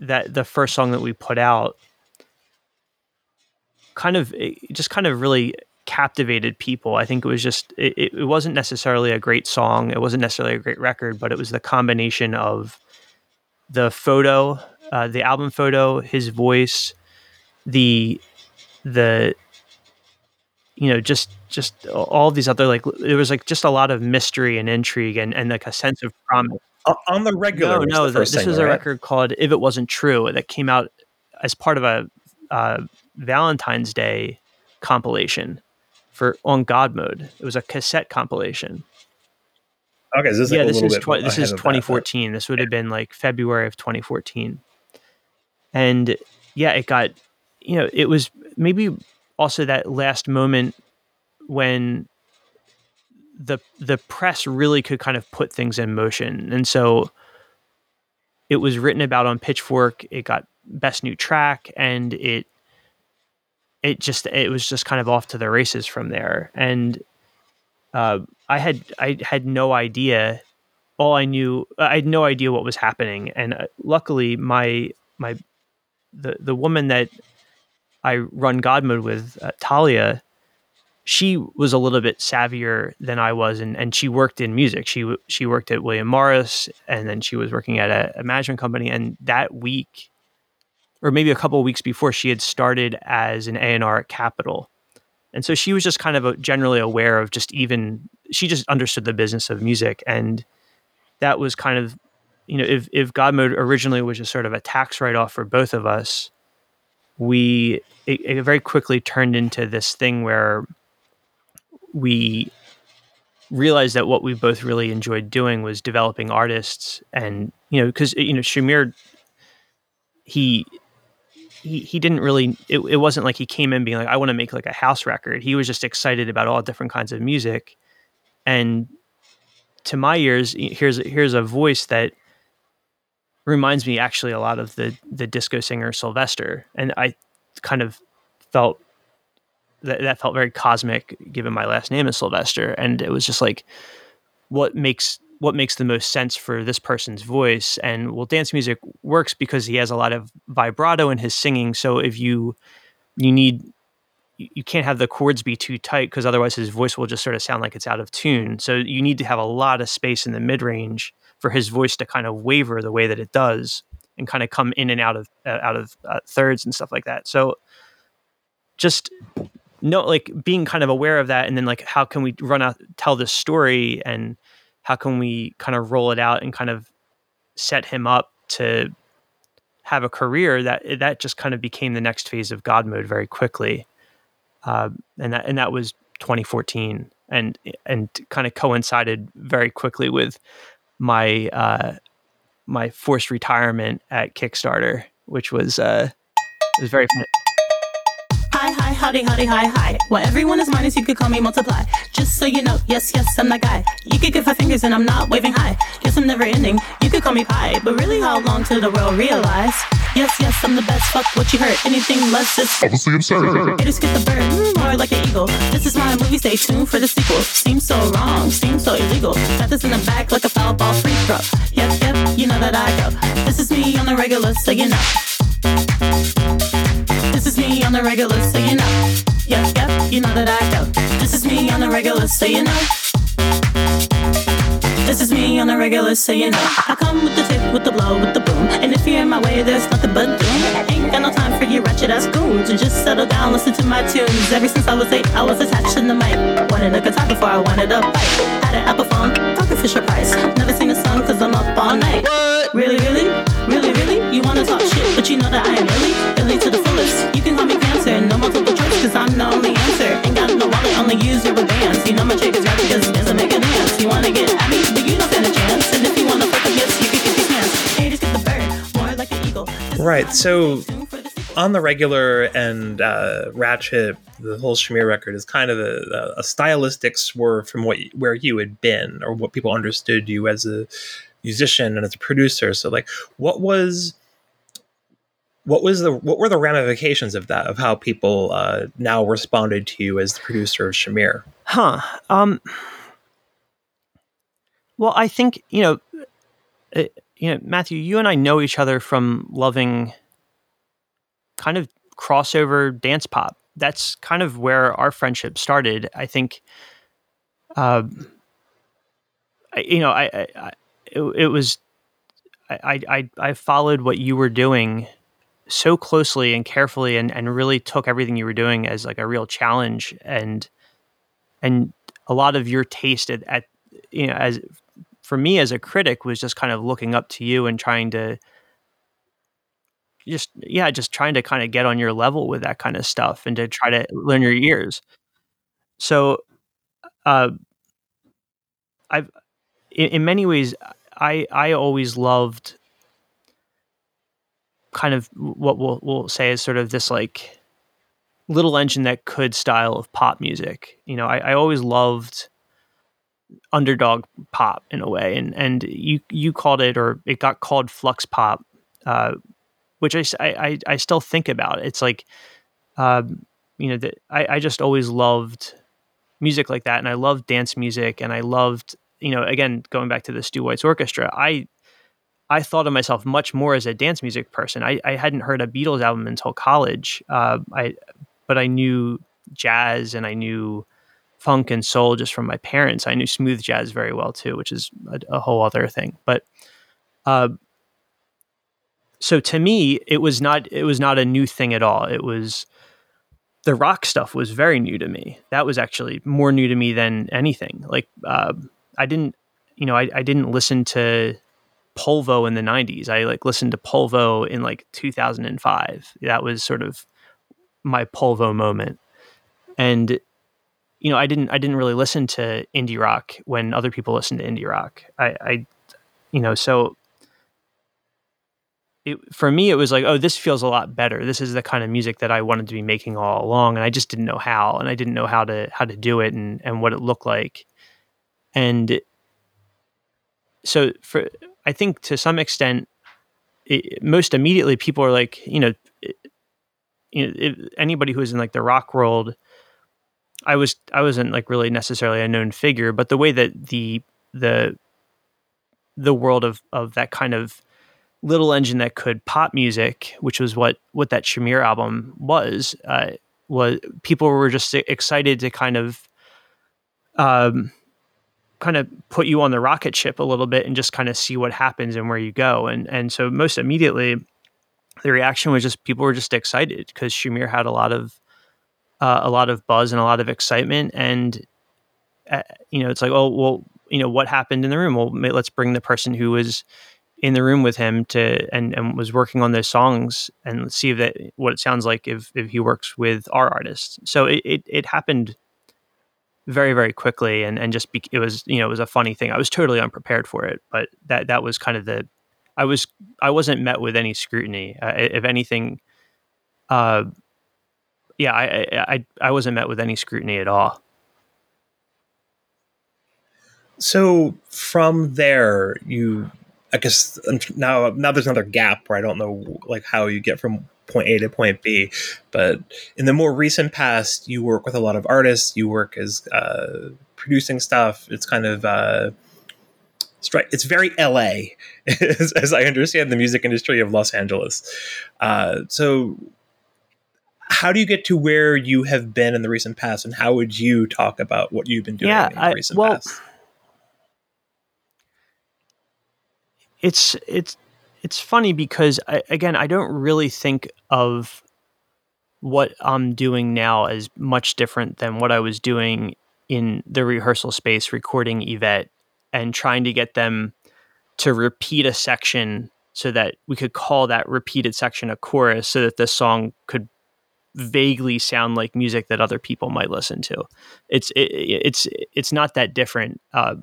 that the first song that we put out kind of just kind of really captivated people. I think it was just it, it wasn't necessarily a great song, it wasn't necessarily a great record, but it was the combination of the photo uh, the album photo, his voice, the the you know just just all these other like there was like just a lot of mystery and intrigue and and like a sense of promise on the regular. No, no, the, this was a right? record called "If It Wasn't True" that came out as part of a uh, Valentine's Day compilation for on God Mode. It was a cassette compilation. Okay, so this yeah, this is tw- this is 2014. That, this would have been like February of 2014 and yeah, it got you know it was maybe also that last moment when the the press really could kind of put things in motion, and so it was written about on Pitchfork. It got best new track, and it it just it was just kind of off to the races from there. And uh, I had I had no idea. All I knew, I had no idea what was happening, and uh, luckily my my the the woman that I run God mode with, uh, Talia, she was a little bit savvier than I was, and, and she worked in music. She she worked at William Morris, and then she was working at a, a management company. And that week, or maybe a couple of weeks before, she had started as an A and R at Capitol, and so she was just kind of a, generally aware of just even she just understood the business of music, and that was kind of you know, if if God mode originally was just sort of a tax write off for both of us, we it, it very quickly turned into this thing where we realized that what we both really enjoyed doing was developing artists and you know because you know Shamir he he, he didn't really it, it wasn't like he came in being like I want to make like a house record. He was just excited about all different kinds of music. And to my ears here's here's a voice that reminds me actually a lot of the the disco singer Sylvester, and I kind of felt that that felt very cosmic, given my last name is Sylvester, and it was just like what makes what makes the most sense for this person's voice? And well dance music works because he has a lot of vibrato in his singing. So if you you need you can't have the chords be too tight because otherwise his voice will just sort of sound like it's out of tune. So you need to have a lot of space in the mid range for his voice to kind of waver the way that it does and kind of come in and out of uh, out of uh, thirds and stuff like that. So just no like being kind of aware of that and then like how can we run out tell this story and how can we kind of roll it out and kind of set him up to have a career that that just kind of became the next phase of God mode very quickly, uh, and that and that was 2014, and and kind of coincided very quickly with my uh, my forced retirement at Kickstarter, which was uh, was very fun. Howdy, howdy, hi, hi. While everyone is minus, you could call me multiply. Just so you know, yes, yes, I'm that guy. You could give five fingers and I'm not waving high. Guess I'm never ending. You could call me pie, but really, how long till the world realize? Yes, yes, I'm the best. Fuck what you heard. Anything less is obviously absurd. Haters get the bird, more like an eagle. This is my movie. Stay tuned for the sequel. Seems so wrong, seems so illegal. Got this in the back like a foul ball free throw. Yep, yep, you know that I go. This is me on the regular, so you know. This is me on the regular, so you know. Yep, yep, you know that I go. This is me on the regular, so you know. This is me on the regular, so you know. I come with the tip, with the blow, with the boom. And if you're in my way, there's nothing but doom. Ain't got no time for you ratchet ass goons. And just settle down, listen to my tunes. Ever since I was eight, I was attached to the mic. Wanted a guitar before I wanted a bike. Had an Apple phone, talking Fisher Price. Never seen a song cause I'm up all night. Really, really? Really, really? You wanna talk shit, but you know that I am really, fullest. You can call me cancer, no multiple choice, cause I'm the only answer. Ain't got no wallet, only use your bands. You know my chick is rap because it doesn't make a dance. You wanna get but you don't stand a chance. And if you wanna fuck yes, you can get hands. Haters get the bird, more like an eagle. Is Right, so on the regular and uh, Ratchet, the whole Shamir record is kind of a, a stylistic swerve from what where you had been or what people understood you as a musician and as a producer. So, like, what was what was the what were the ramifications of that of how people uh, now responded to you as the producer of Shamir? Huh. Um. Well, I think you know, uh, you know, Matthew. You and I know each other from loving kind of crossover dance pop. That's kind of where our friendship started. I think. Um. I, you know, I, I, I it, it was, I, I, I followed what you were doing so closely and carefully, and and really took everything you were doing as like a real challenge and and a lot of your taste at, at you know as for me as a critic was just kind of looking up to you and trying to just yeah just trying to kind of get on your level with that kind of stuff and to try to learn your ears. So uh i've in, in many ways i i always loved kind of what we'll, we'll say is sort of this like little engine that could style of pop music. You know, I, I always loved underdog pop in a way, and and you you called it or it got called flux pop, uh, which I, I I still think about. It's like, um, you know, that I I just always loved music like that, and I loved dance music, and I loved you know again going back to the Stu White's orchestra, I. I thought of myself much more as a dance music person. I, I hadn't heard a Beatles album until college. Uh, I but I knew jazz and I knew funk and soul just from my parents. I knew smooth jazz very well too, which is a, a whole other thing. But uh, so to me, it was not it was not a new thing at all. It was the rock stuff was very new to me. That was actually more new to me than anything. Like uh, I didn't, you know, I, I didn't listen to Polvo in the '90s. I like listened to Polvo in like 2005. That was sort of my Polvo moment. And you know, I didn't I didn't really listen to indie rock when other people listened to indie rock. I, I you know, so it, for me it was like, oh, this feels a lot better. This is the kind of music that I wanted to be making all along, and I just didn't know how, and I didn't know how to how to do it and and what it looked like. And so for I think to some extent, it, most immediately people are like, you know, you know, anybody who was in like the rock world, I was I wasn't like really necessarily a known figure, but the way that the the the world of of that kind of little engine that could pop music, which was what what that Shamir album was, uh, was people were just excited to kind of um kind of put you on the rocket ship a little bit and just kind of see what happens and where you go and and so most immediately the reaction was just people were just excited because Shamir had a lot of uh, a lot of buzz and a lot of excitement, and uh, you know, it's like, oh well, you know, what happened in the room? Well, let's bring the person who was in the room with him to and and was working on those songs and let's see if that what it sounds like if if he works with our artists. So it it, it happened very very quickly and and just be, it was you know it was a funny thing. I was totally unprepared for it, but that that was kind of the I was I wasn't met with any scrutiny. Uh, if anything, uh, yeah, I, I I wasn't met with any scrutiny at all. So from there, you, I guess now now there's another gap where I don't know like how you get from point A to point B, but in the more recent past, you work with a lot of artists. You work as uh, producing stuff. It's kind of uh, it's very LA, as, as, I understand the music industry of Los Angeles. Uh, so, how do you get to where you have been in the recent past, and how would you talk about what you've been doing yeah, in the I, recent well, past? It's it's it's funny because I, again, I don't really think of what I'm doing now as much different than what I was doing in the rehearsal space recording Yvette and trying to get them to repeat a section so that we could call that repeated section a chorus so that the song could vaguely sound like music that other people might listen to. It's it, it's it's not that different, uh,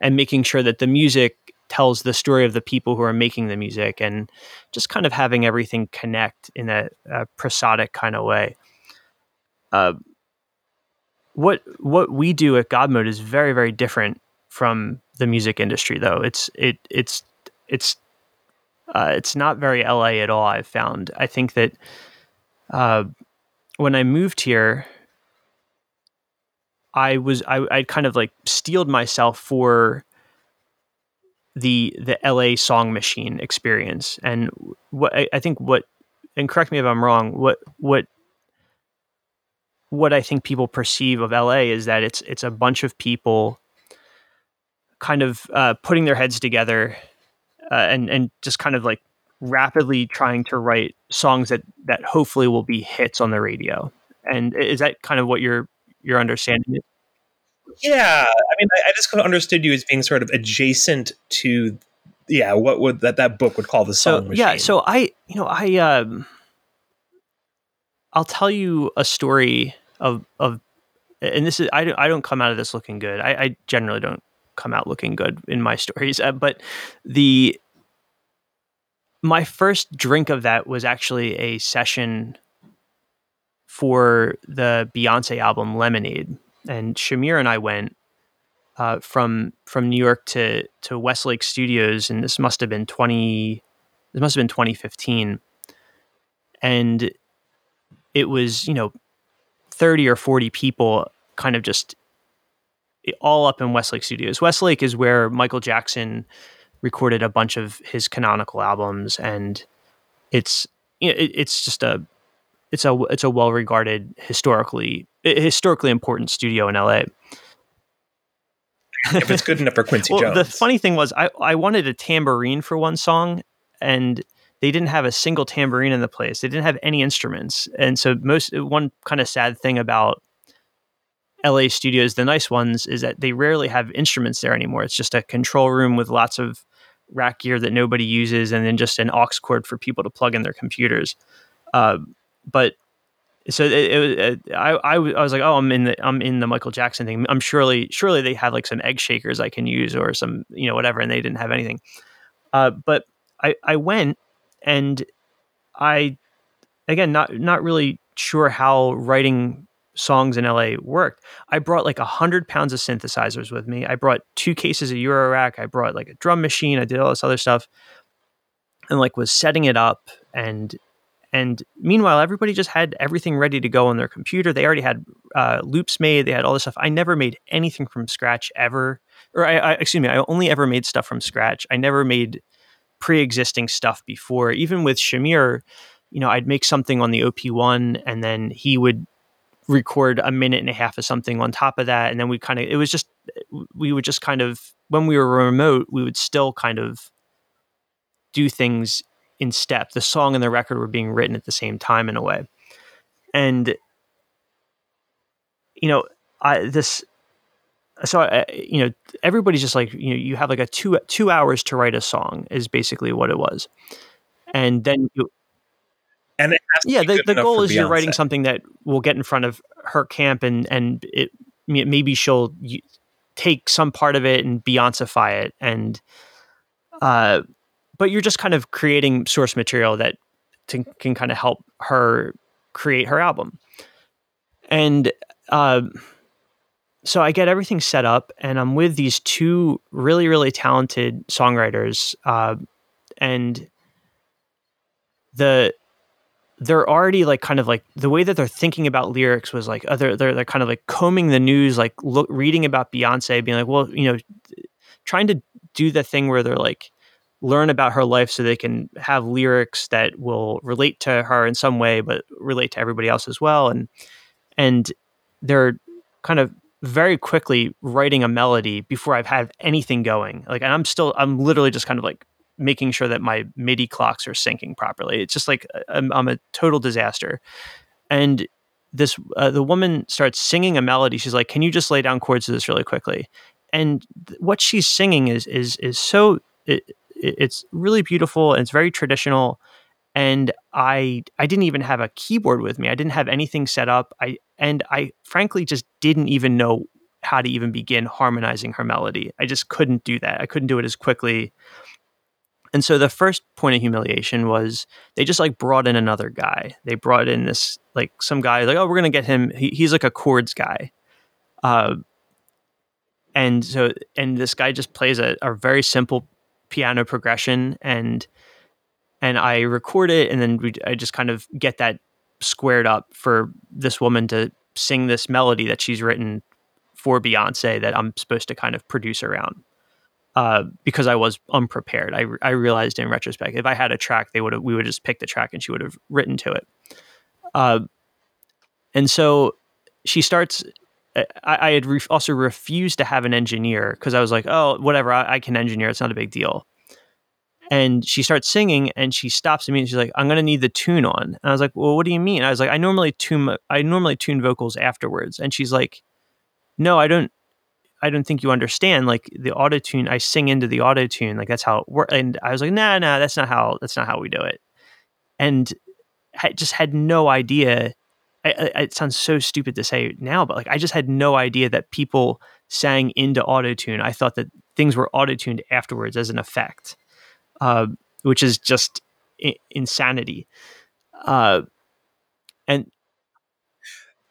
and making sure that the music tells the story of the people who are making the music, and just kind of having everything connect in a, a prosodic kind of way. Uh, what what we do at God Mode is very very different from the music industry, though. It's it it's it's uh, it's not very LA at all. I've found. I think that uh, when I moved here, I was I I kind of like steeled myself for the the LA song machine experience, and what I, I think what and correct me if I'm wrong. What what what I think people perceive of LA is that it's it's a bunch of people kind of uh, putting their heads together uh, and and just kind of like rapidly trying to write songs that that hopefully will be hits on the radio. And is that kind of what your your understanding is? Yeah, I mean, I, I just kind of understood you as being sort of adjacent to, yeah, what would that that book would call the song so, machine. Yeah, so I, you know, I, um, I'll tell you a story of of, and this is I don't I don't come out of this looking good. I, I generally don't come out looking good in my stories. Uh, but the my first drink of that was actually a session for the Beyonce album Lemonade, and Shamir and I went uh, from from New York to to Westlake Studios, and this must have been twenty. This must have been 2015, and it was you know 30 or 40 people kind of just all up in Westlake Studios. Westlake is where Michael Jackson recorded a bunch of his canonical albums, and it's you know, it, it's just a it's a it's a well regarded historically historically important studio in LA. if it's good enough for Quincy well, Jones. The funny thing was, I I wanted a tambourine for one song, and they didn't have a single tambourine in the place. They didn't have any instruments, and so most one kind of sad thing about LA studios, the nice ones, is that they rarely have instruments there anymore. It's just a control room with lots of rack gear that nobody uses, and then just an aux cord for people to plug in their computers. Uh, but so it, it, it, I, was like, oh, I'm in the I'm in the Michael Jackson thing. I'm surely surely they have like some egg shakers I can use or some you know whatever, and they didn't have anything. Uh, but I I went and I again not not really sure how writing songs in LA worked. I brought like a hundred pounds of synthesizers with me. I brought two cases of Eurorack. I brought like a drum machine. I did all this other stuff, and like was setting it up. And and meanwhile, everybody just had everything ready to go on their computer. They already had uh, loops made. They had all this stuff. I never made anything from scratch ever. Or I, I excuse me, I only ever made stuff from scratch. I never made pre-existing stuff before. Even with Shamir, you know, I'd make something on the OP1 and then he would record a minute and a half of something on top of that and then we kind of it was just we would just kind of when we were remote we would still kind of do things in step. The song and the record were being written at the same time in a way. And you know i this so I, you know everybody's just like you know you have like a two two hours to write a song is basically what it was. And then you and yeah, the, the goal is Beyonce. you're writing something that will get in front of her camp, and and it maybe she'll take some part of it and Beyonceify it, and uh, but you're just kind of creating source material that can kind of help her create her album. and uh, so I get everything set up, and I'm with these two really, really talented songwriters, uh, and the they're already like kind of like the way that they're thinking about lyrics was like uh, they're, they're they're kind of like combing the news, like look, reading about Beyonce, being like, well, you know, trying to do the thing where they're like learn about her life so they can have lyrics that will relate to her in some way, but relate to everybody else as well, and and they're kind of very quickly writing a melody before I've had anything going. Like, and I'm still, I'm literally just kind of like making sure that my MIDI clocks are syncing properly. It's just like uh, I'm, I'm a total disaster. And this, uh, the woman starts singing a melody. She's like, "Can you just lay down chords to this really quickly?" And th- what she's singing is is is so it, it's really beautiful and it's very traditional and I I didn't even have a keyboard with me. I didn't have anything set up. I and I frankly just didn't even know how to even begin harmonizing her melody. I just couldn't do that. I couldn't do it as quickly. And so the first point of humiliation was they just like brought in another guy. They brought in this like some guy like oh we're gonna get him. He, he's like a chords guy. Uh, and so and this guy just plays a, a very simple piano progression and and I record it and then we, I just kind of get that squared up for this woman to sing this melody that she's written for Beyonce that I'm supposed to kind of produce around. Uh, because I was unprepared. I, I realized in retrospect, if I had a track, they would have we would just pick the track and she would have written to it. Uh, and so she starts. I, I had re- also refused to have an engineer because I was like, oh, whatever, I, I, can engineer. It's not a big deal. And she starts singing and she stops me and she's like, I'm gonna need the tune on. And I was like, Well, what do you mean? I was like, I normally tune I normally tune vocals afterwards. And she's like, No, I don't I don't think you understand. Like the auto tune, I sing into the auto tune. Like that's how it works. And I was like, nah, nah, that's not how that's not how we do it. And I just had no idea. I, I, it sounds so stupid to say now, but like I just had no idea that people sang into auto tune. I thought that things were auto tuned afterwards as an effect uh, which is just I- insanity. Uh, and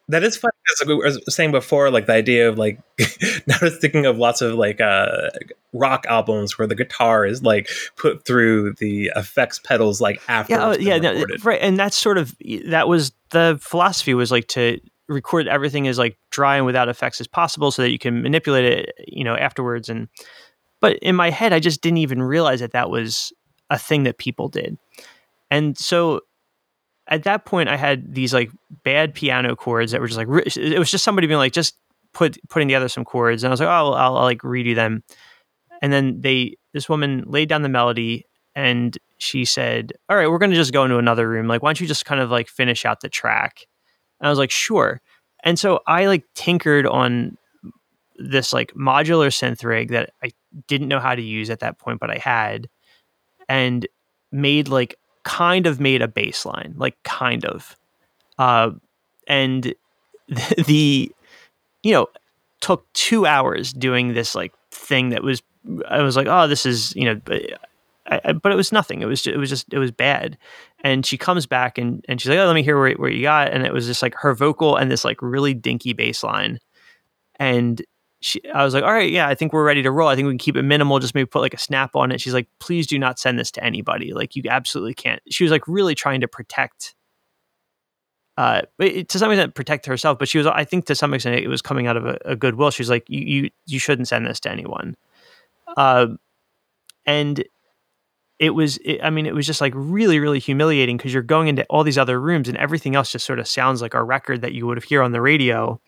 that is funny because like we were saying before, like the idea of like now I was thinking of lots of like uh rock albums where the guitar is like put through the effects pedals like after yeah, oh, yeah, no, right, and that's sort of that was the philosophy was like to record everything as like dry and without effects as possible so that you can manipulate it, you know, afterwards and but in my head, I just didn't even realize that that was a thing that people did. And so at that point, I had these like bad piano chords that were just like, it was just somebody being like, just put, putting together some chords. And I was like, oh, I'll, I'll, I'll like redo them. And then they, this woman laid down the melody and she said, all right, we're going to just go into another room. Like, why don't you just kind of like finish out the track? And I was like, sure. And so I like tinkered on this like modular synth rig that I didn't know how to use at that point, but I had, and made like kind of made a bass line, like kind of, uh, and the, you know took two hours doing this like thing that was I was like, oh, this is you know, but, I, but it was nothing. It was just, it was just it was bad. And she comes back and and she's like, oh, let me hear where, where you got. And it was just like her vocal and this like really dinky bass line. And she, I was like, all right, yeah, I think we're ready to roll. I think we can keep it minimal, just maybe put like a snap on it. She's like, please do not send this to anybody. Like, you absolutely can't. She was like really trying to protect, uh, to some extent, protect herself. But she was, I think, to some extent, it was coming out of a, a goodwill. She's like, you, you, you shouldn't send this to anyone. Uh, and it was, it, I mean, it was just like really, really humiliating because you're going into all these other rooms and everything else just sort of sounds like a record that you would have hear on the radio.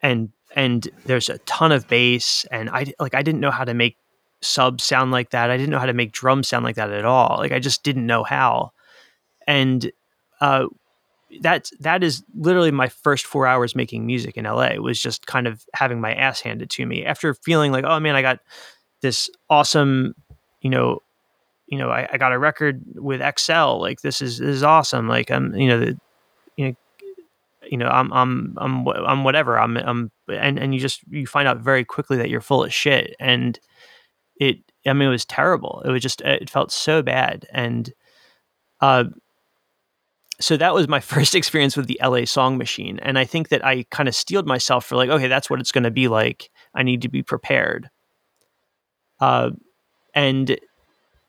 And and there's a ton of bass and i like i didn't know how to make subs sound like that. I didn't know how to make drums sound like that at all. Like i just didn't know how. And uh that that is literally my first four hours making music in LA was just kind of having my ass handed to me after feeling like oh man I got this awesome you know you know I, I got a record with XL like this is this is awesome. Like I'm you know the you know I'm I'm I'm I'm whatever I'm I'm and and you just you find out very quickly that you're full of shit and it I mean it was terrible it was just it felt so bad and uh so that was my first experience with the LA Song Machine, and I think that I kind of steeled myself for like, okay, that's what it's going to be like. I need to be prepared. Uh, and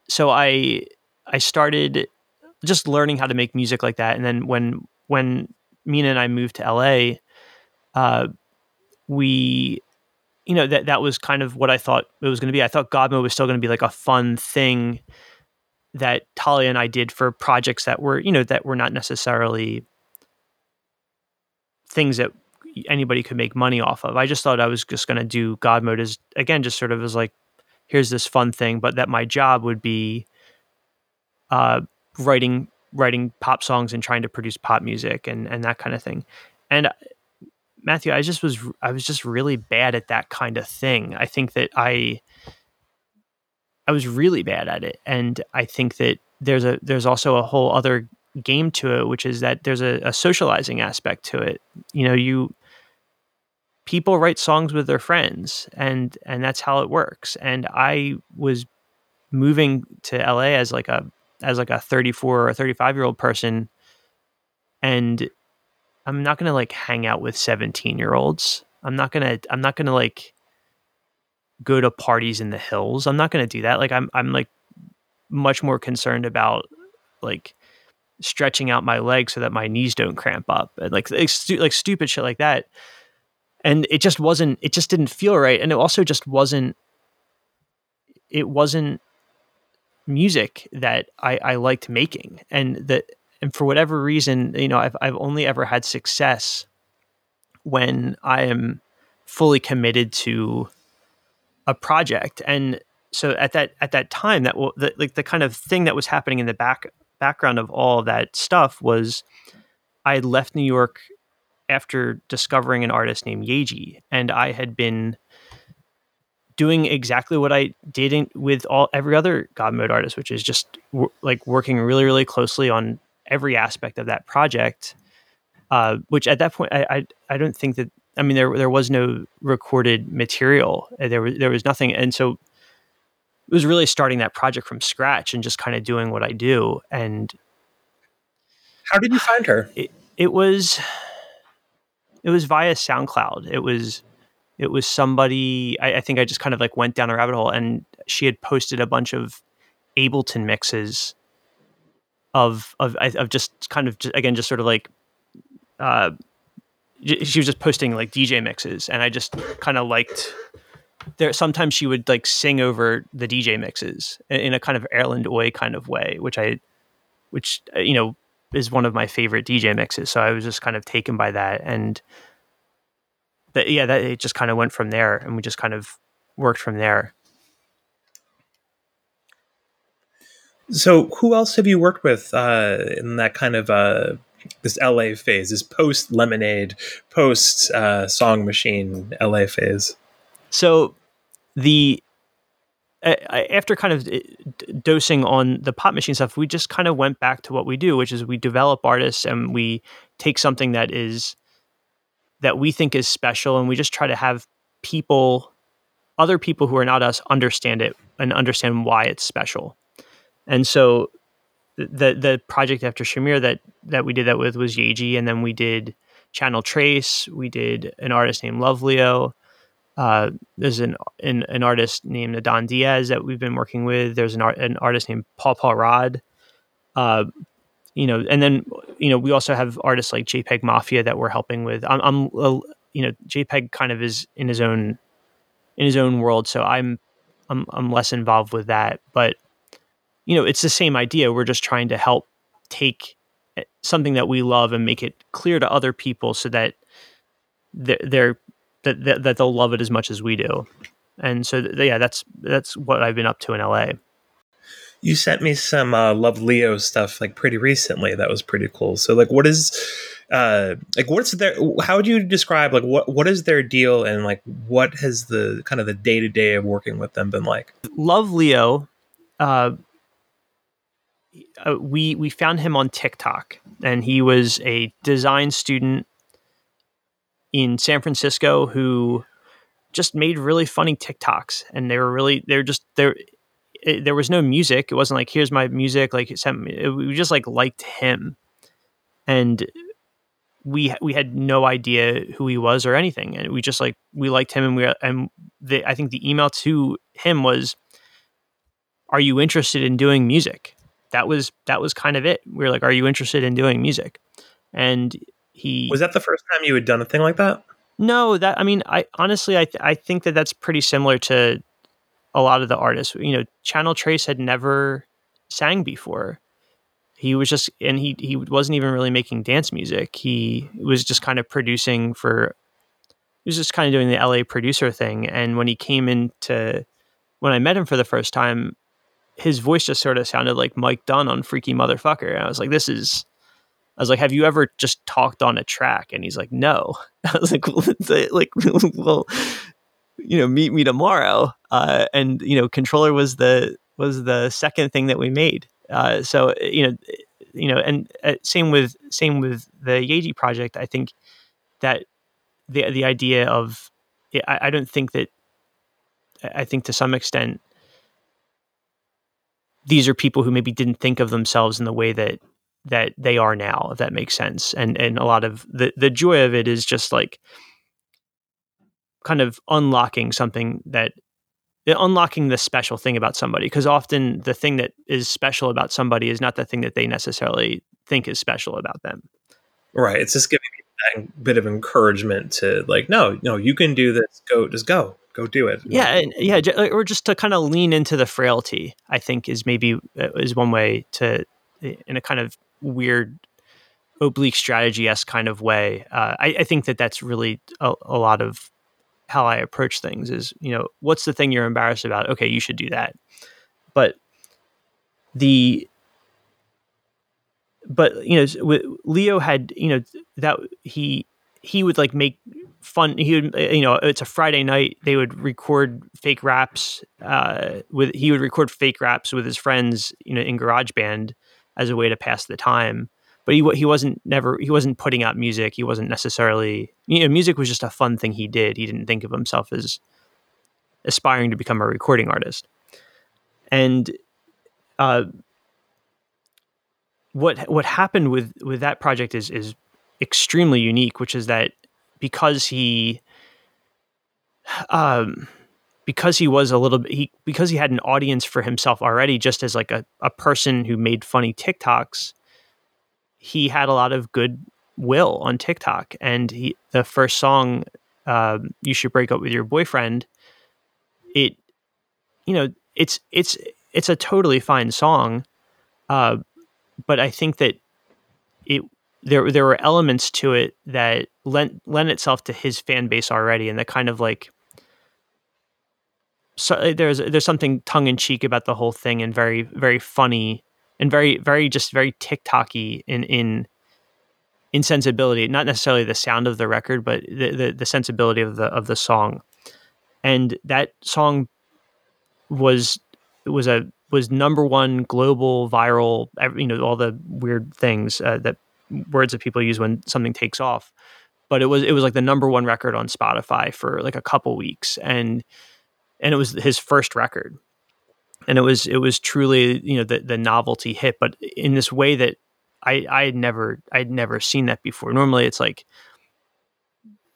so I I started just learning how to make music like that, and then when when Mina and I moved to LA, uh, we you know that that was kind of what I thought it was going to be. I thought God Mode was still going to be like a fun thing that Talia and I did for projects that were, you know, that were not necessarily things that anybody could make money off of. I just thought I was just going to do God mode as again, just sort of as like, here's this fun thing, but that my job would be uh, writing writing pop songs and trying to produce pop music and and that kind of thing. And Matthew, I just was I was just really bad at that kind of thing. I think that I I was really bad at it, and I think that there's a there's also a whole other game to it, which is that there's a, a socializing aspect to it. You know, you people write songs with their friends, and and that's how it works. And I was moving to LA as like a as like a 34 or 35 year old person, and I'm not gonna like hang out with 17 year olds. I'm not gonna I'm not gonna like go to parties in the hills. I'm not going to do that. Like I'm I'm like much more concerned about like stretching out my legs so that my knees don't cramp up and like like, stu- like stupid shit like that. And it just wasn't it just didn't feel right and it also just wasn't it wasn't music that I, I liked making. And that and for whatever reason you know I've, I've only ever had success when I am fully committed to a project. And so at that at that time that will the, like the kind of thing that was happening in the back background of all that stuff was I had left New York after discovering an artist named Yaeji and I had been doing exactly what I did in, with all every other God mode artist which is just w- like working really really closely on every aspect of that project uh, which at that point I, I I don't think that I mean, there there was no recorded material. Uh, there was there was nothing, and so it was really starting that project from scratch and just kind of doing what I do. And how did you find her? It, it was it was via SoundCloud. It was it was somebody. I, I think I just kind of like went down a rabbit hole, and she had posted a bunch of Ableton mixes of of of just kind of again just sort of like uh, she was just posting like DJ mixes, and I just kind of liked. There sometimes she would like sing over the DJ mixes in a kind of Erlend Øye kind of way, which I, which uh, you know is one of my favorite DJ mixes. So I was just kind of taken by that, and that yeah, that it just kind of went from there, and we just kind of worked from there. So, who else have you worked with uh, in that kind of uh, this LA phase, this post Lemonade, post uh, Song Machine LA phase. So the after kind of uh, dosing on the pop machine stuff, we just kind of went back to what we do, which is we develop artists and we take something that is that we think is special, and we just try to have people, other people who are not us, understand it and understand why it's special. And so the the project after Shamir that that we did that with was Yaeji and then we did Channel Tres We did an artist named Loveleo. Uh, there's an, an, an artist named Adon Diaz that we've been working with. There's an art, an artist named Paul Paul Rod. Uh, you know, and then you know we also have artists like JPEG Mafia that we're helping with. I'm, I'm uh, you know JPEG kind of is in his own in his own world, so I'm I'm I'm less involved with that, but you know, it's the same idea. We're just trying to help take eh, something that we love and make it clear to other people so that they're, they're that, that they'll love it as much as we do. And so, yeah, that's that's what I've been up to in LA. You sent me some uh, Loveleo stuff like pretty recently. That was pretty cool. So, like, what is uh like what's their how would you describe like what what is their deal and like what has the kind of the day to day of working with them been like? Loveleo uh uh, we we found him on TikTok, and he was a design student in San Francisco who just made really funny TikToks, and they were really they're just there. There was no music. It wasn't like here's my music. Like it sent me. It, we just like liked him, and we we had no idea who he was or anything, and we just like we liked him, and we and the, I think the email to him was, "Are you interested in doing music?" That was that was kind of it. We were like, "Are you interested in doing music?" And he Was that the first time you had done a thing like that? no, that I mean, I honestly, I th- I think that that's pretty similar to a lot of the artists. You know, Channel Tres had never sang before. He was just, and he he wasn't even really making dance music. He was just kind of producing for. He was just kind of doing the LA producer thing. And when he came into, when I met him for the first time, his voice just sort of sounded like Mike Dunn on Freaky Motherfucker. And I was like, this is. I was like, "Have you ever just talked on a track?" And he's like, "No." I was like, well, "Like, well, you know, meet me tomorrow." Uh, and you know, controller was the was the second thing that we made. Uh, so you know, you know, and uh, same with same with the Yaeji project. I think that the the idea of I, I don't think that I think to some extent these are people who maybe didn't think of themselves in the way that that they are now, if that makes sense. And and a lot of the the joy of it is just like kind of unlocking something that unlocking the special thing about somebody because often the thing that is special about somebody is not the thing that they necessarily think is special about them Right. It's just giving that bit of encouragement to like, no, no, you can do this. Go, just go, go do it. yeah and, yeah or just to kind of lean into the frailty i think is maybe uh, is one way to in a kind of weird oblique strategy s kind of way uh, I, I think that that's really a, a lot of how i approach things is you know what's the thing you're embarrassed about? Okay you should do that. But the but you know leo had you know that he he would like make fun he would uh, you know it's a friday night they would record fake raps uh with he would record fake raps with his friends you know in garageband as a way to pass the time but he he wasn't never he wasn't putting out music. He wasn't necessarily you know music was just a fun thing he did. He didn't think of himself as aspiring to become a recording artist. And uh what what happened with with that project is is extremely unique which is that because he um because he was a little bit he because he had an audience for himself already just as like a, a person who made funny tiktoks he had a lot of good will on tiktok and he the first song um, you should break up with your boyfriend it you know it's it's it's a totally fine song uh, but i think that it there there were elements to it that lent lent itself to his fan base already and that kind of like so uh, there's there's something tongue in cheek about the whole thing and very very funny and very very just very TikToky in in in sensibility. Not necessarily the sound of the record, but the the, the sensibility of the of the song. And that song was was a was number one global viral. You know all the weird things uh, that words that people use when something takes off. But it was it was like the number one record on Spotify for like a couple weeks, and and it was his first record and it was it was truly you know the the novelty hit. But in this way that i i had never i'd never seen that before. Normally it's like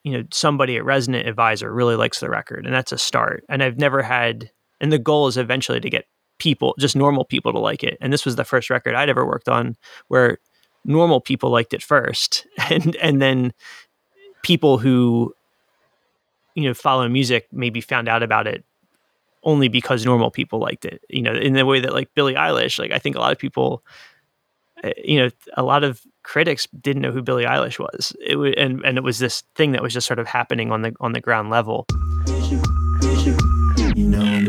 you know somebody at Resident Advisor really likes the record and that's a start. And i've never had and the goal is eventually to get people just normal people to like it. And this was the first record i'd ever worked on where normal people liked it first. And and then people who you know follow music maybe found out about it only because normal people liked it. You know, in the way that like Billie Eilish, like I think a lot of people, uh, you know, a lot of critics didn't know who Billie Eilish was. It was, and and it was this thing that was just sort of happening on the on the ground level. You know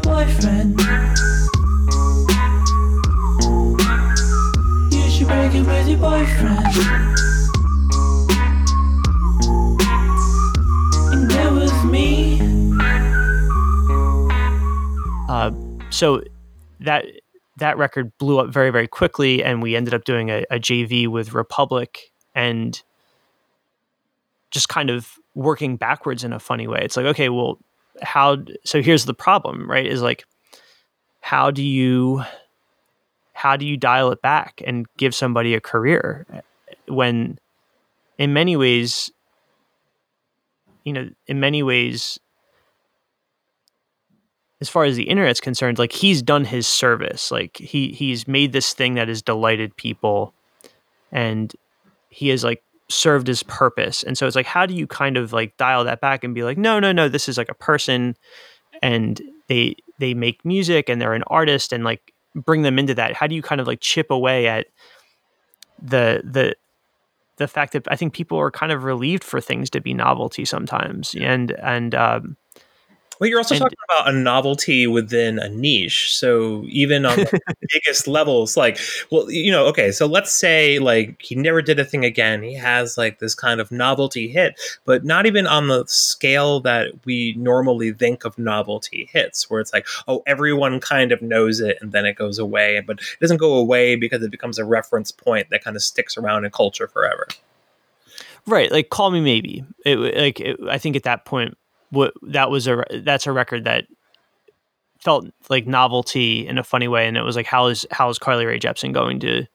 boyfriend break it with your boyfriend. And with me. Uh, so that that record blew up very very quickly, and we ended up doing a, a JV with Republic, and just kind of working backwards in a funny way. It's like, okay, well, how? So here's the problem, right? Is like, how do you, how do you dial it back and give somebody a career when, in many ways, you know, in many ways, as far as the internet's concerned, like he's done his service. Like he he's made this thing that has delighted people, and he has like served his purpose. And so it's like, how do you kind of like dial that back and be like, no, no, no, this is like a person, and they they make music and they're an artist, and like bring them into that. How do you kind of like chip away at the the the fact that I think people are kind of relieved for things to be novelty sometimes, and and um, Well, you're also And- talking about a novelty within a niche. So even on the biggest levels, like, well, you know, okay, so let's say like he never did a thing again. He has like this kind of novelty hit, but not even on the scale that we normally think of novelty hits, where it's like, oh, everyone kind of knows it and then it goes away, but it doesn't go away because it becomes a reference point that kind of sticks around in culture forever. right, like call me maybe. It, like it, I think at that point, what that was a that's a record that felt like novelty in a funny way, and it was like how is how is Carly Rae Jepsen going to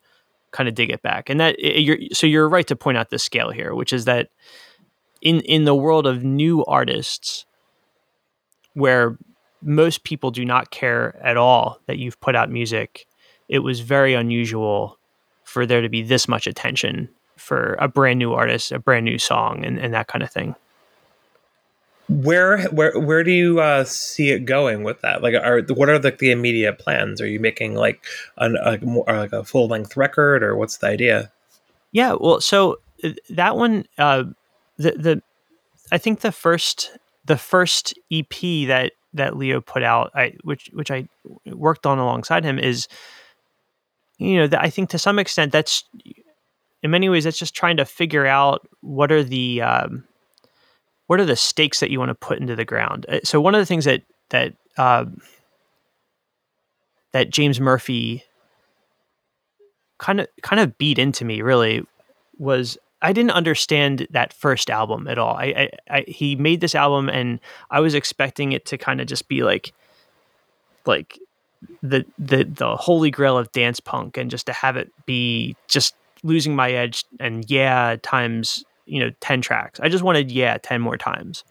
kind of dig it back? And that it, you're so you're right to point out the scale here, which is that in in the world of new artists, where most people do not care at all that you've put out music, it was very unusual for there to be this much attention for a brand new artist, a brand new song, and, and that kind of thing. Where where where do you uh, see it going with that? Like, are what are the, the immediate plans? Are you making like an, a more like a full length record, or what's the idea? Yeah, well, so uh, that one, uh, the the, I think the first the first EP that that Leo put out, I which which I worked on alongside him is, you know, that I think to some extent that's in many ways that's just trying to figure out what are the um, what are the stakes that you want to put into the ground. Uh, So one of the things that that um, that James Murphy kind of kind of beat into me really was I didn't understand that first album at all. I, I, I he made this album and I was expecting it to kind of just be like like the the the holy grail of dance punk and just to have it be just losing my edge and yeah times you know 10 tracks. I just wanted yeah 10 more times.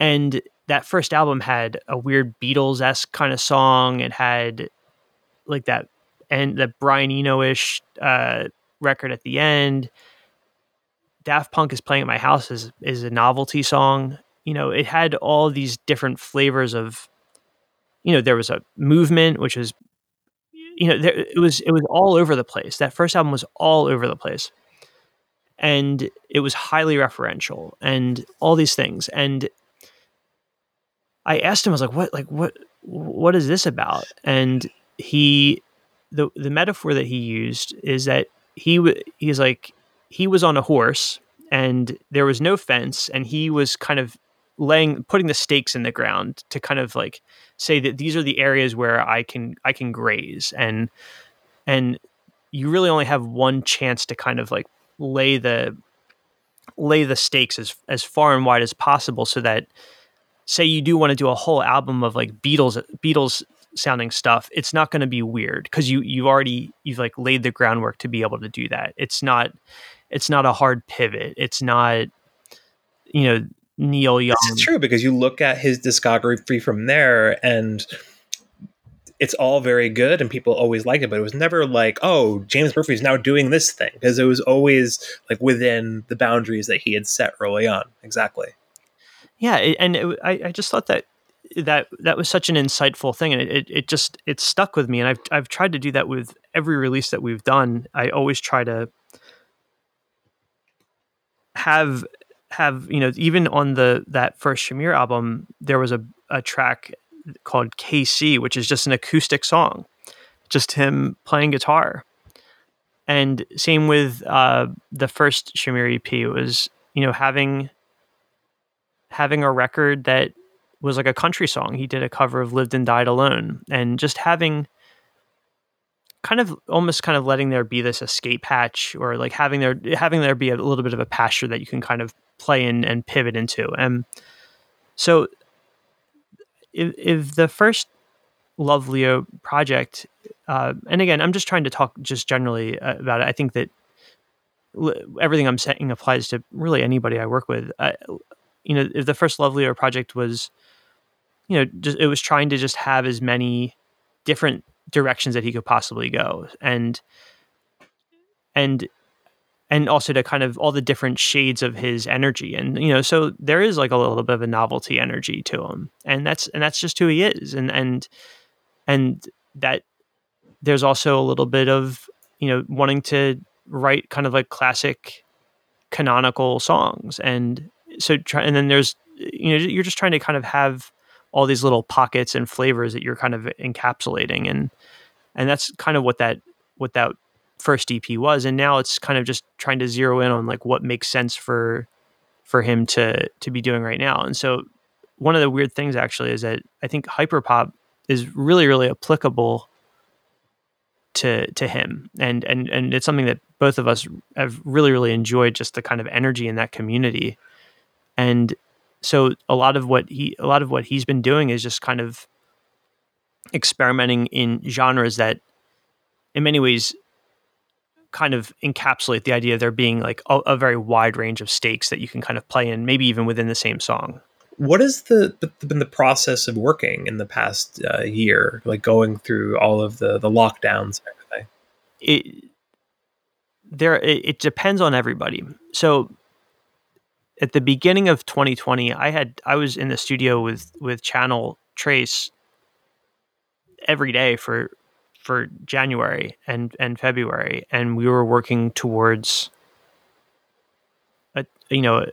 And that first album had a weird Beatles esque kind of song. It had like that and the Brian Eno ish uh, record at the end. Daft Punk is playing at my house is is a novelty song. You know, it had all these different flavors of. You know, there was a movement which was, you know, there, it was it was all over the place. That first album was all over the place, and it was highly referential and all these things. And I asked him, I was like, "What? Like what? What is this about?" And he the the metaphor that he used is that he w- he's like he was on a horse and there was no fence and he was kind of laying putting the stakes in the ground to kind of like say that these are the areas where I can I can graze and and you really only have one chance to kind of like lay the lay the stakes as as far and wide as possible so that say you do want to do a whole album of like Beatles Beatles sounding stuff it's not going to be weird because you you've already you've like laid the groundwork to be able to do that. It's not it's not a hard pivot. It's not you know neil young is true because you look at his discography from there, and it's all very good, and people always like it. But it was never like, oh, James Murphy's now doing this thing, because it was always like within the boundaries that he had set early on. Exactly. yeah and it, I, I just thought that that that was such an insightful thing and it, it just it stuck with me and I've, I've tried to do that with every release that we've done i always try to have have you know even on the that first Shamir album there was a, a track called KC which is just an acoustic song just him playing guitar and same with uh, the first Shamir EP was you know having having a record that was like a country song he did a cover of Lived and Died Alone and just having kind of almost kind of letting there be this escape hatch or like having there having there be a little bit of a pasture that you can kind of play in and pivot into. And so if, if the first Love Leo project, uh, and again, I'm just trying to talk just generally uh, about it. I think that everything I'm saying applies to really anybody I work with. I, you know, if the first Love Leo project was, you know, just it was trying to just have as many different directions that he could possibly go, and and and also to kind of all the different shades of his energy. And you know so there is like a little bit of a novelty energy to him. And that's and that's just who he is. And and and that there's also a little bit of you know wanting to write kind of like classic canonical songs. And so try and then there's you know you're just trying to kind of have all these little pockets and flavors that you're kind of encapsulating. And and that's kind of what that what that first EP was and now it's kind of just trying to zero in on like what makes sense for for him to to be doing right now. And so one of the weird things actually is that I think hyperpop is really really applicable to to him. And and and it's something that both of us have really really enjoyed just the kind of energy in that community. And so a lot of what he a lot of what he's been doing is just kind of experimenting in genres that in many ways kind of encapsulate the idea of there being like a, a, very wide range of stakes that you can kind of play in maybe even within the same song. What has the, the been the process of working in the past uh, year like going through all of the the lockdowns and everything? It there it, it depends on everybody. So at the beginning of 2020 i had i was in the studio with with Channel Tres every day for for January and and February, and we were working towards a you know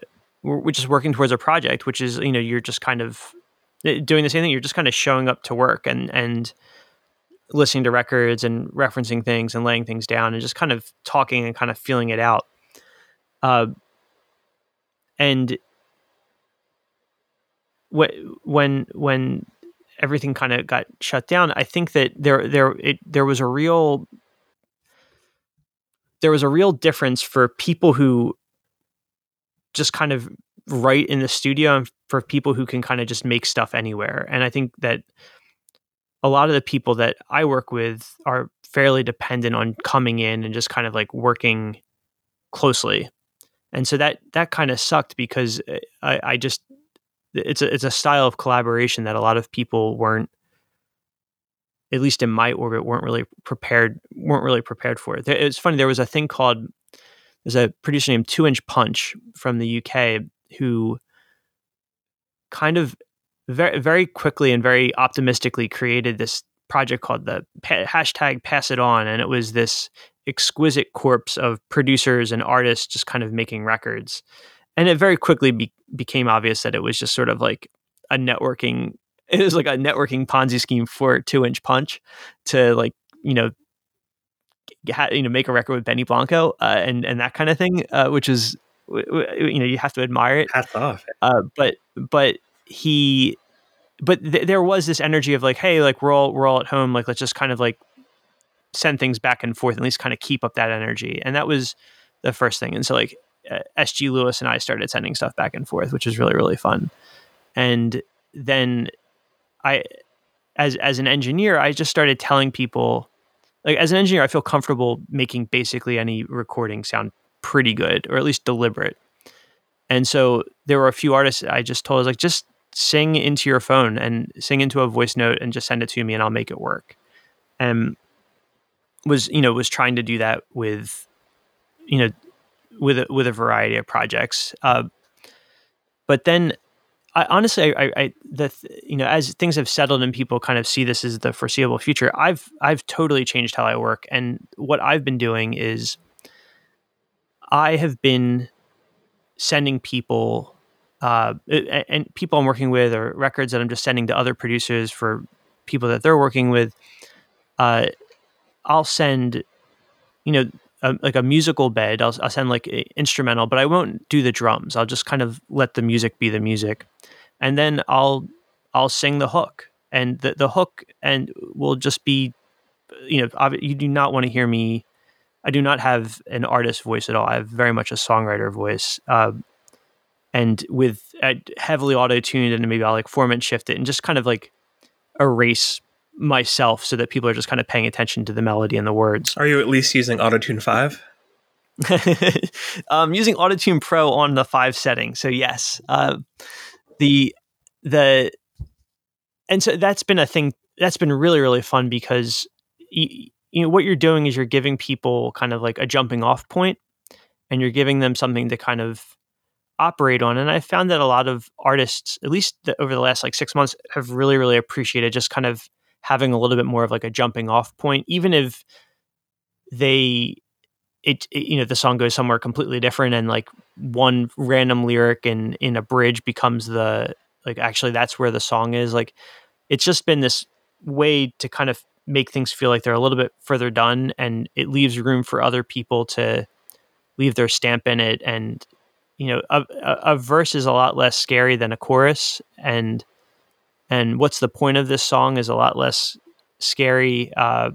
we're just working towards a project, which is you know you're just kind of eh, doing the same thing. You're just kind of showing up to work and and listening to records and referencing things and laying things down and just kind of talking and kind of feeling it out. Uh, and when when everything kind of got shut down, I think that there there it there was a real there was a real difference for people who just kind of write in the studio and for people who can kind of just make stuff anywhere. And I think that a lot of the people that I work with are fairly dependent on coming in and just kind of like working closely. And so that that kind of sucked because eh, I, I just it's a it's a style of collaboration that a lot of people weren't at least in my orbit weren't really prepared weren't really prepared for it. It's funny there was a thing called there's a producer named Two Inch Punch from the UK who kind of very very quickly and very optimistically created this project called the hashtag Pass It On, and it was this exquisite corpse of producers and artists just kind of making records and it very quickly be- became obvious that it was just sort of like a networking it was like a networking ponzi scheme for two inch punch to like you know ha- you know make a record with benny blanco uh, and and that kind of thing uh, which is you know you have to admire it. Hats off. Uh, but but he but th- there was this energy of like hey like we're all we're all at home like let's just kind of like send things back and forth at least kind of keep up that energy. And that was the first thing. And so like uh, SG Lewis and I started sending stuff back and forth, which was really really fun. And then I, as as an engineer, I just started telling people, like as an engineer, I feel comfortable making basically any recording sound pretty good or at least deliberate. And so there were a few artists I just told, I was like, just sing into your phone and sing into a voice note and just send it to me and I'll make it work. And was you know was trying to do that with you know with a, with a variety of projects. Uh, but then, I honestly, I, I the you know as things have settled and people kind of see this as the foreseeable future, I've I've totally changed how I work, and what I've been doing is I have been sending people uh, and people I'm working with or records that I'm just sending to other producers for people that they're working with. Uh, I'll send, you know, a, like a musical bed. I'll, I'll send like instrumental, but I won't do the drums. I'll just kind of let the music be the music, and then I'll I'll sing the hook, and the the hook and will just be you know, you do not want to hear me. I do not have an artist voice at all. I have very much a songwriter voice. Uh, and with uh, heavily auto tuned, and maybe I'll like format shift it and just kind of like erase myself so that people are just kind of paying attention to the melody and the words. Are you at least using Autotune 5? um, using Autotune Pro on the five setting. So yes, uh, the the and so that's been a thing that's been really really fun because y- you know what you're doing is you're giving people kind of like a jumping off point, and you're giving them something to kind of operate on. And I found that a lot of artists, at least the, over the last like six months, have really really appreciated just kind of having a little bit more of like a jumping off point, even if they it, it, you know the song goes somewhere completely different and like one random lyric in in a bridge becomes the like actually that's where the song is like it's just been this way to kind of make things feel like they're a little bit further done and it leaves room for other people to leave their stamp in it and you know a, a, a verse is a lot less scary than a chorus and and what's the point of this song is a lot less scary uh,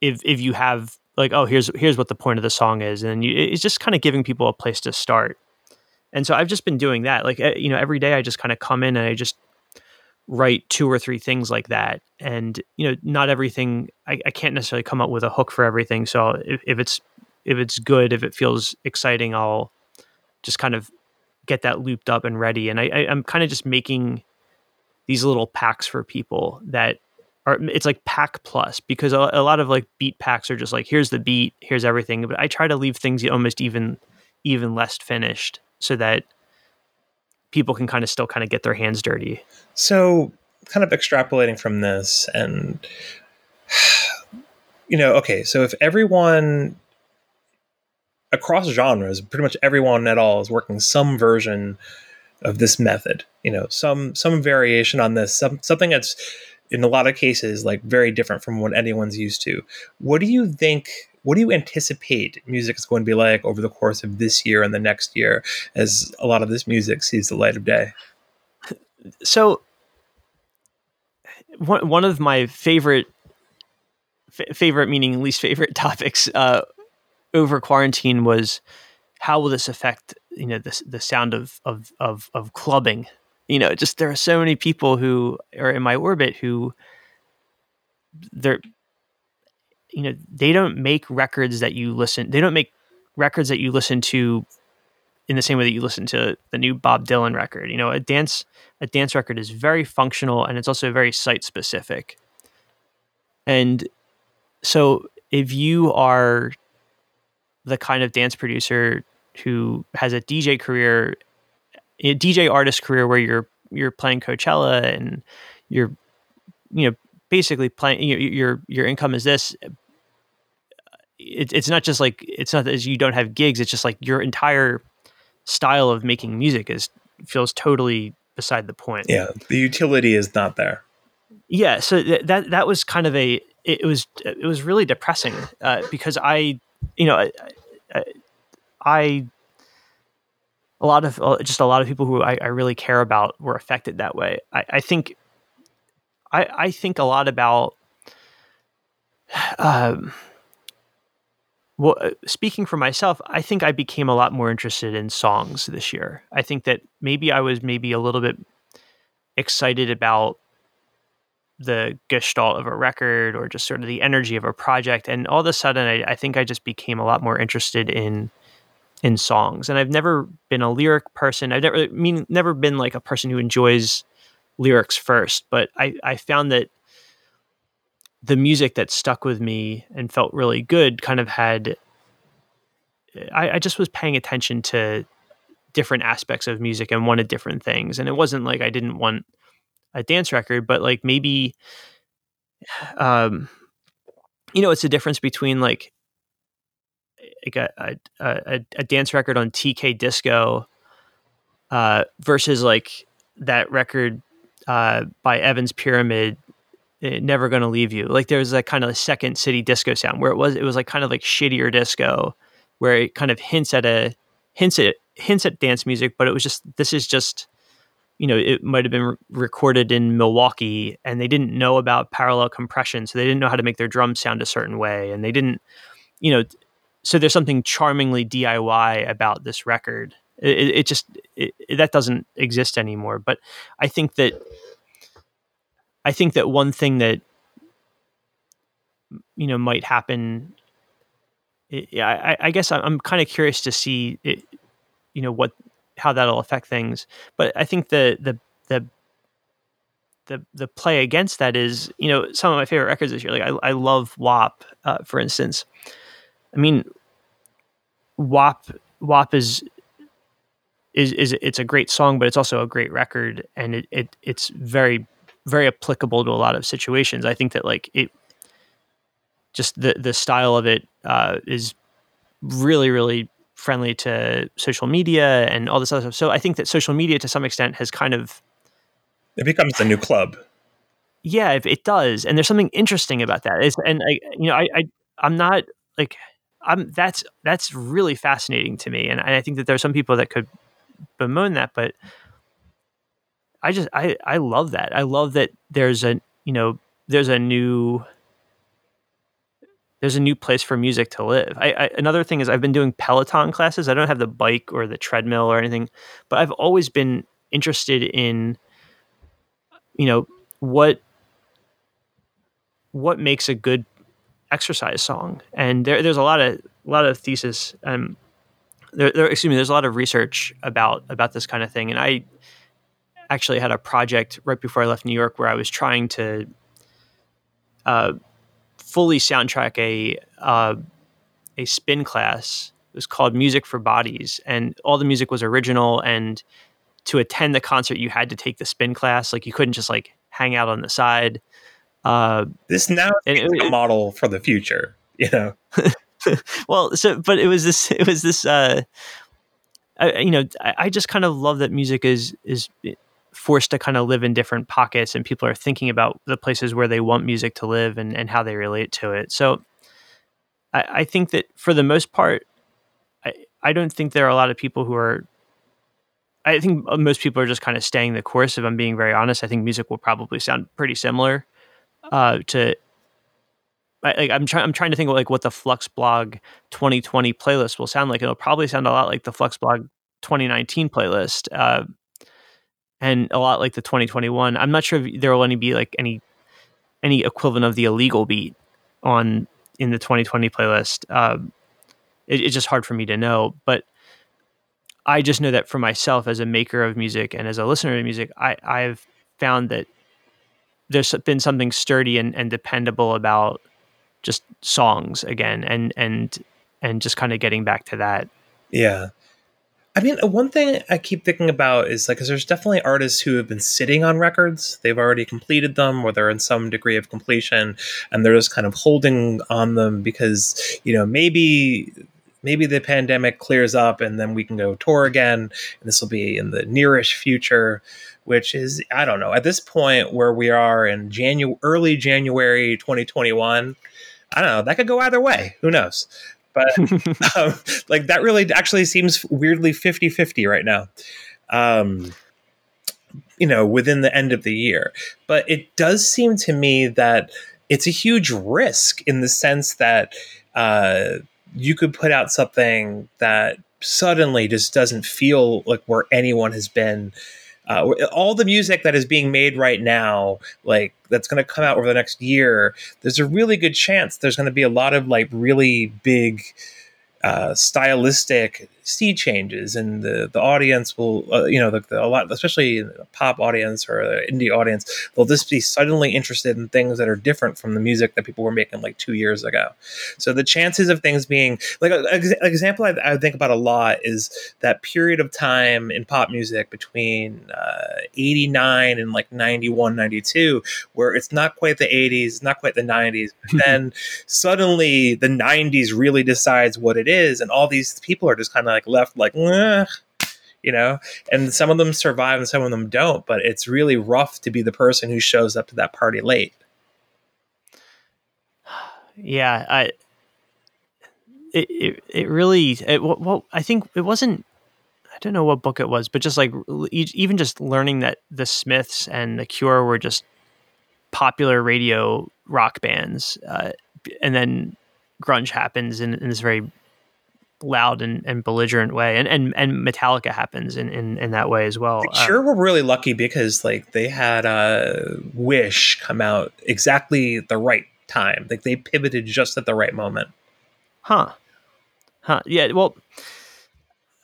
if if you have like oh here's here's what the point of the song is. And you, it's just kind of giving people a place to start. And so i've just been doing that. Like eh, you know every day i just kind of come in and i just write two or three things like that. And you know not everything i, I can't necessarily come up with a hook for everything. So if, if it's if it's good if it feels exciting i'll just kind of get that looped up and ready. And I, I i'm kind of just making these little packs for people that are it's like pack plus because a, a, lot of like beat packs are just like here's the beat here's everything but i try to leave things almost even even less finished so that people can kind of still kind of get their hands dirty. So kind of extrapolating from this and you know okay so if everyone across genres pretty much everyone at all is working some version of this method you know some some variation on this some something that's in a lot of cases like very different from what anyone's used to. What do you think what do you anticipate music is going to be like over the course of this year and the next year as a lot of this music sees the light of day? So one, one of my favorite f- favorite meaning least favorite topics uh, over quarantine was how will this affect you know the, the sound of, of of of clubbing? You know just there are so many people who are in my orbit who they're you know they don't make records that you listen they don't make records that you listen to in the same way that you listen to the new Bob Dylan record. You know a dance a dance record is very functional and it's also very site specific. And so if you are the kind of dance producer who has a DJ career, a DJ artist career where you're you're playing Coachella and you're you know basically playing you know, your your income is this. It, it's not just like it's not that you don't have gigs. It's just like your entire style of making music is feels totally beside the point. Yeah, the utility is not there. Yeah, so th- that that was kind of a it was it was really depressing uh, because I you know I, I, I a lot of uh, just a lot of people who I, I, really care about were affected that way. I, I think I, I, think a lot about um, well speaking for myself, I think I became a lot more interested in songs this year. I think that maybe I was maybe a little bit excited about the gestalt of a record or just sort of the energy of a project and all of a sudden I, I think I just became a lot more interested in in songs. And I've never been a lyric person. I've never I mean never been like a person who enjoys lyrics first, but I, I found that the music that stuck with me and felt really good kind of had I, I just was paying attention to different aspects of music and wanted different things. And it wasn't like I didn't want a dance record, but like maybe um you know, it's the difference between like like a, a, a, dance record on TK Disco uh, versus like that record uh, by Evans Pyramid, eh, Never Gonna Leave You. Like there was that kind of second city disco sound where it was it was like kind of like shittier disco, where it kind of hints at a hints at hints at dance music, but it was just this is just you know, it might have been re- recorded in Milwaukee and they didn't know about parallel compression. So they didn't know how to make their drums sound a certain way. And they didn't, you know, so there's something charmingly DIY about this record. It, it just, it, that doesn't exist anymore. But I think that, I think that one thing that, you know, might happen yeah I, I guess I'm kind of curious to see, it, you know, what how that'll affect things. But I think the the the the the play against that is, you know, some of my favorite records this year. Like I, I love WAP, uh, for instance. I mean, WAP WAP is is is it's a great song, but it's also a great record, and it, it it's very very applicable to a lot of situations. I think that like it just the the style of it uh, is really really friendly to social media and all this other stuff. So I think that social media to some extent has kind of it becomes the new club. Yeah, it, it does, and there's something interesting about that. It's, and I, you know, I, I I'm not like I'm that's that's really fascinating to me, and, and I think that there are some people that could bemoan that, but I just I I love that. I love that there's a you know there's a new there's a new place for music to live. I, I, another thing is I've been doing Peloton classes. I don't have the bike or the treadmill or anything, but I've always been interested in, you know, what what makes a good exercise song. And there, there's a lot of a lot of thesis. Um, there, there, excuse me. There's a lot of research about about this kind of thing, and I actually had a project right before I left New York where I was trying to. Uh, fully soundtrack a uh, a spin class. It was called Music for Bodies, and all the music was original. And to attend the concert, you had to take the spin class. Like you couldn't just like hang out on the side. Uh, this now is a model for the future, you know. well, so but it was this. It was this. Uh, I, you know, I, I just kind of love that music is is forced to kind of live in different pockets and people are thinking about the places where they want music to live and, and how they relate to it. So I, I think that for the most part, I, I don't think there are a lot of people who are I think most people are just kind of staying the course. If I'm being very honest, I think music will probably sound pretty similar uh, to. Like I'm trying, I'm trying to think of like what the Fluxblog 2020 playlist will sound like. It'll probably sound a lot like the Fluxblog 2019 playlist. Uh, and a lot like the 2021. I'm not sure if there will any be like any any equivalent of the illegal beat on in the 2020 playlist. Um, it, it's just hard for me to know, but I just know that for myself as a maker of music and as a listener to music, I, I've found that there's been something sturdy and, and dependable about just songs again and and and just kind of getting back to that. Yeah. I mean, uh, one thing I keep thinking about is like, because there's definitely artists who have been sitting on records. They've already completed them, or they're in some degree of completion, and they're just kind of holding on them because you know maybe maybe the pandemic clears up and then we can go tour again, and this will be in the nearish future. Which is, I don't know, at this point where we are in January, early January 2021. I don't know. That could go either way. Who knows? but um, like that really actually seems weirdly 50-50 right now um, you know within the end of the year but it does seem to me that it's a huge risk in the sense that uh, you could put out something that suddenly just doesn't feel like where anyone has been uh, all the music that is being made right now, like that's going to come out over the next year, there's a really good chance there's going to be a lot of like really big uh, stylistic sea changes, and the the audience will, uh, you know, the, the, a lot, especially pop audience or indie audience, they'll just be suddenly interested in things that are different from the music that people were making like two years ago. So the chances of things being like an example I, I, think about a lot is that period of time in pop music between uh, 89 and like 91, 92, where it's not quite the 80s, not quite the 90s, but then suddenly the 90s really decides what it is, and all these people are just kind of like left like, you know, and some of them survive and some of them don't. But it's really rough to be the person who shows up to that party late. Yeah, I. It, it, it really it, well I think it wasn't i don't know what book it was, but just like even just learning that the Smiths and the Cure were just popular radio rock bands, uh, and then grunge happens in, in this very loud and, and belligerent way, and, and and Metallica happens in, in, in that way as well. The Uh, Cure were really lucky because like they had uh, Wish come out exactly the right time. Like they pivoted just at the right moment. Huh. Huh. Yeah. Well,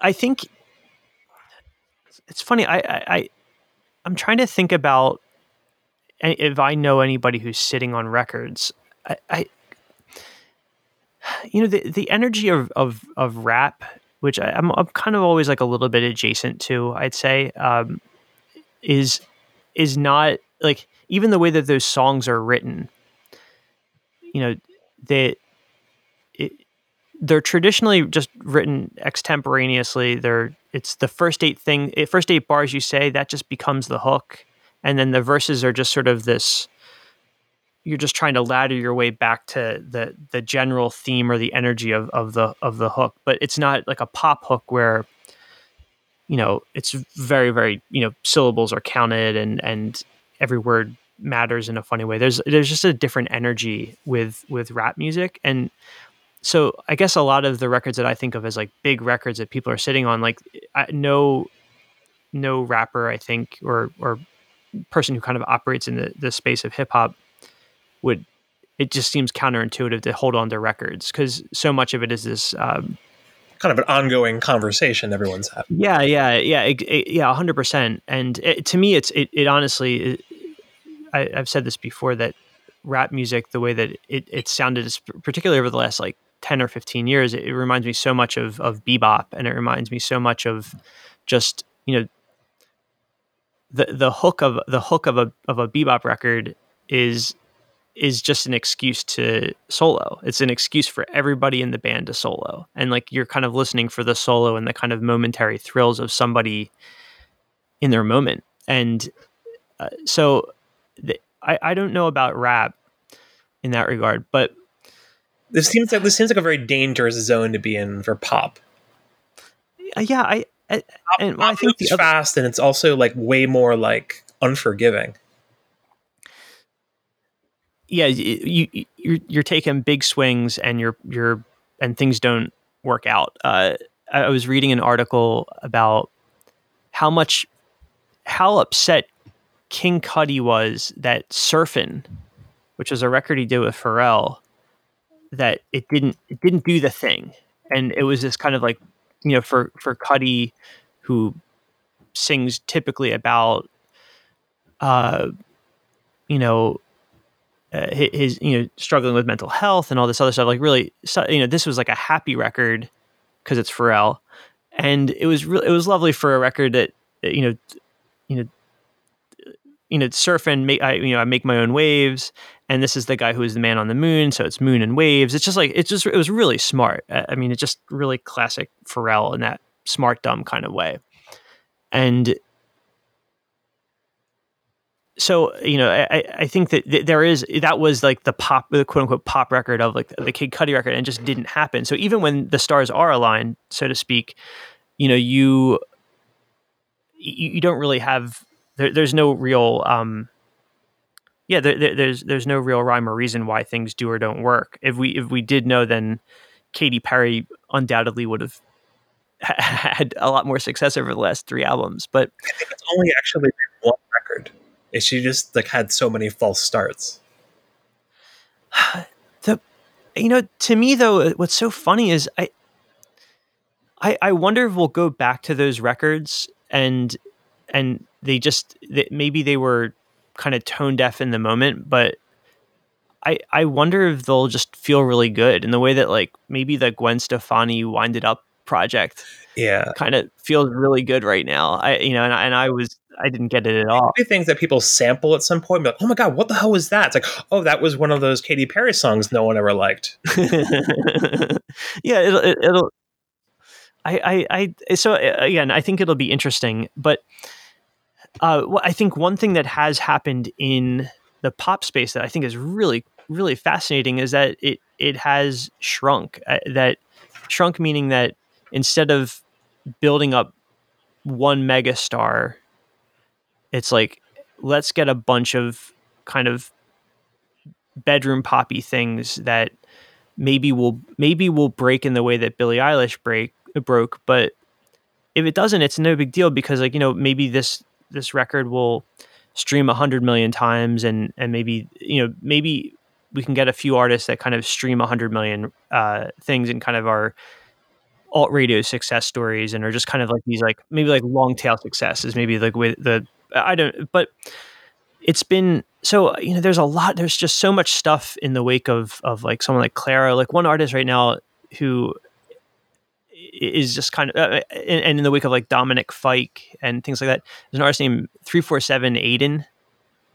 I think it's funny. I, I, I I'm trying to think about if I know anybody who's sitting on records. I, I you know, the the energy of of of rap, which I, I'm, I'm kind of always like a little bit adjacent to. I'd say um, is is not like even the way that those songs are written. You know, they it, they're traditionally just written extemporaneously. They're it's the first eight thing, first eight bars you say that just becomes the hook, and then the verses are just sort of this. You're just trying to ladder your way back to the the general theme or the energy of, of the of the hook, but it's not like a pop hook where, you know, it's very very you know syllables are counted and and every word matters in a funny way. There's there's just a different energy with with rap music and so I guess a lot of the records that I think of as like big records that people are sitting on, like I, no, no rapper I think or or person who kind of operates in the, the space of hip hop would. It just seems counterintuitive to hold on to records because so much of it is this. Um, Kind of an ongoing conversation everyone's having. yeah, yeah, yeah, it, it- yeah, hundred percent. And it, to me, it's it, it honestly. I, I've said this before that rap music, the way that it, it sounded, particularly over the last like ten or fifteen years, it, it reminds me so much of of bebop, and it reminds me so much of just you know the the hook of the hook of a of a bebop record is is just an excuse to solo. It's an excuse for everybody in the band to solo. And like you're kind of listening for the solo and the kind of momentary thrills of somebody in their moment. And uh, so the, I, I don't know about rap in that regard, but This seems like this seems like a very dangerous zone to be in for pop. uh, yeah, I, I and I think the other, fast and it's also like way more like unforgiving. Yeah, you, you you're, you're taking big swings and you're you're and things don't work out. Uh, I was reading an article about how much how upset Kid Cudi was that Surfin', which was a record he did with Pharrell, that it didn't it didn't do the thing, and it was this kind of like you know for for Cuddy, who sings typically about uh you know uh, hi- his you know struggling with mental health and all this other stuff like really you know this was like a happy record because it's Pharrell. And it was really it was lovely for a record that uh, you know you know you know surf and make I you know I make my own waves and this is the guy who is the man on the moon so it's moon and waves. It's just like it's just it was really smart. I I mean it's just really classic Pharrell in that smart dumb kind of way. And so you know I, I- think that there is that was like the pop the quote unquote pop record of like the Kid Cudi record and just didn't happen so even when the stars are aligned so to speak you know you you, you don't really have there, there's no real um yeah there, there- there's there's no real rhyme or reason why things do or don't work if we if we did know then Katy Perry undoubtedly would have had a lot more success over the last three albums but I think it's only actually one record. Is she just like had so many false starts? the you know to me though uh, what's so funny is I, I i wonder if we'll go back to those records and and they just that maybe they were kind of tone deaf in the moment but i i wonder if they'll just feel really good in the way that like maybe the gwen stefani Wind It Up project Yeah. kind of feels really good right now i you know and, I- and i was i didn't get it at all things that people sample at some point, and be like, oh my god, what the hell was that? It's like, oh, that was one of those Katy Perry songs no one ever liked. yeah, it'll, it- it'll. I, I, I, so uh, again, I think it'll be interesting, but uh, I think one thing that has happened in the pop space that I think is really, really fascinating is that it, it has shrunk. Uh, that shrunk meaning that instead of building up one megastar. It's like let's get a bunch of kind of bedroom poppy things that maybe will maybe will break in the way that Billie Eilish break broke, but if it doesn't, it's no big deal because like you know maybe this this record will stream a hundred million times and and maybe you know maybe we can get a few artists that kind of stream a hundred million uh, things and kind of are alt radio success stories and are just kind of like these like maybe like long tail successes maybe like with the I don't but it's been so you know there's a lot there's just so much stuff in the wake of of like someone like Clairo like one artist right now who is just kind of uh, and, and in the wake of like Dominic Fike and things like that there's an artist named 347aidan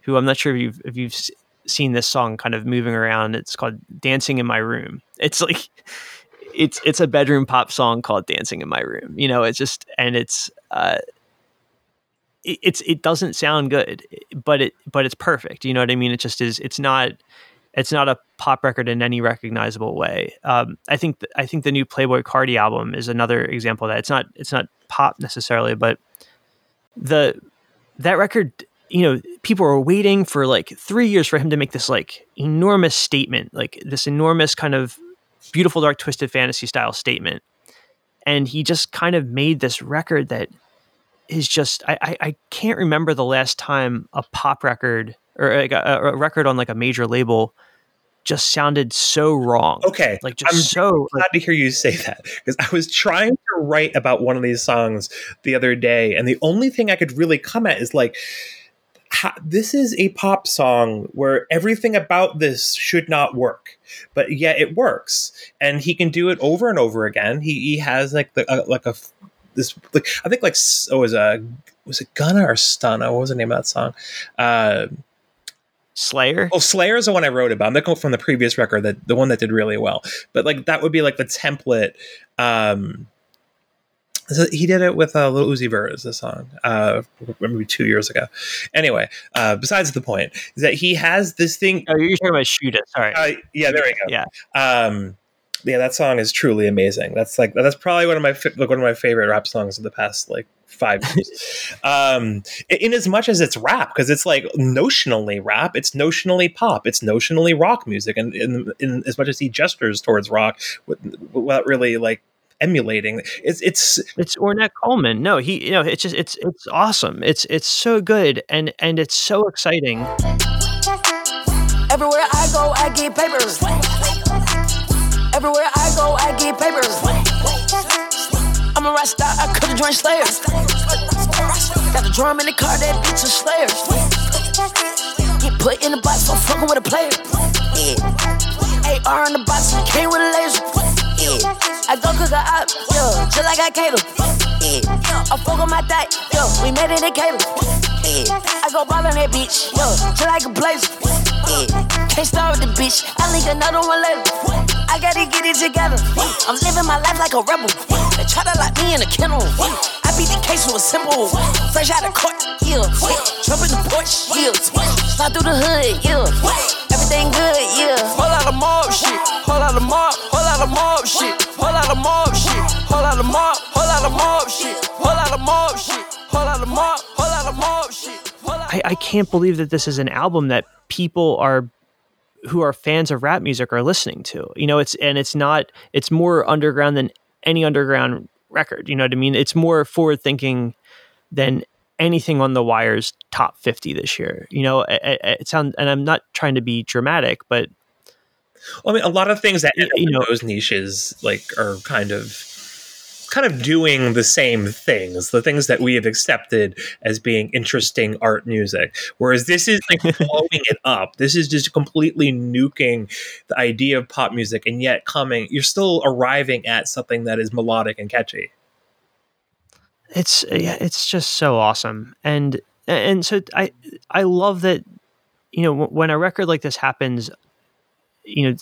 who I'm not sure if you've if you've seen this song kind of moving around. It's called Dancing in My Room. It's like it's it's a bedroom pop song called Dancing in My Room you know it's just and it's uh it's it doesn't sound good but it but it's perfect you know what I mean it just is it's not it's not a pop record in any recognizable way. Um, I think th- I think the new Playboy Carti album is another example of that. It's not it's not pop necessarily, but the that record, you know, people were waiting for like three years for him to make this like enormous statement, like this enormous kind of beautiful dark twisted fantasy style statement, and he just kind of made this record that is just I I, I can't remember the last time a pop record or like a, a, record on like a major label just sounded so wrong. Okay, like just I'm so glad to hear you say that because I was trying to write about one of these songs the other day, and the only thing I could really come at is like. How, this is a pop song where everything about this should not work, but yet it works, and he can do it over and over again. He he has like the uh, like a this like I think like oh was a was it Gunna or Stunna? What was the name of that song? Uh, Slayer. Oh, Slayer is the one I wrote about. I'm looking from the previous record, that the one that did really well. But like that would be like the template. Um, so he did it with uh, Lil Uzi Vert as the song, uh, maybe two years ago. Anyway, uh, besides the point is that he has this thing. Oh, you're talking about Shoota. Sorry. Uh, yeah, there we go. Yeah. Um, yeah, that song is truly amazing. That's like that's probably one of my like one of my favorite rap songs of the past like five years. um, in as much as it's rap, because it's like notionally rap, it's notionally pop, it's notionally rock music, and in, in as much as he gestures towards rock without really like emulating, it's it's it's Ornette Coleman. No, he you know it's just it's it's awesome. It's it's so good and and it's so exciting. Everywhere I go, I get papers. Everywhere I go, I get papers. I'm a rasta, I could've joined Slayer. Got the drum in the car, that bitch a Slayer. Get put in the box for fucking with a player. Yeah. AR in the box, came with a laser. Yeah. I go cook a up, yeah, just like I cater. Yeah. I fuck on my diet, yo, we made it in Caleb. Yeah. I go ball on that bitch, yo, just like a blazer. Yeah. Can't start with the bitch, I link another one later. I gotta get it together. I'm living my life like a rebel. They try to lock me in a kennel. I beat the case with a simple. Fresh out of court, yeah. Jump in the porch, yeah. Slide through the hood, yeah. Everything good, yeah. Whole lot of mob shit. Whole lot of mob. Whole lot of mob shit. Whole lot of mob shit. Whole lot of mob. Whole lot of mob shit. Whole lot of mob shit. Whole lot of mob. Whole lot of mob shit. I, I can't believe that this is an album that people are who are fans of rap music are listening to. You know, it's and it's not it's more underground than any underground record. You know what I mean? It's more forward thinking than anything on the Wire's top 50 this year. You know, it, it sounds and I'm not trying to be dramatic, but well, I mean, a lot of things that you know those niches like are kind of kind of doing the same things, the things that we have accepted as being interesting art music. Whereas this is like blowing it up. This is just completely nuking the idea of pop music, and yet coming, you're still arriving at something that is melodic and catchy. It's yeah, it's just so awesome, and and so I I love that you know when a record like this happens, you know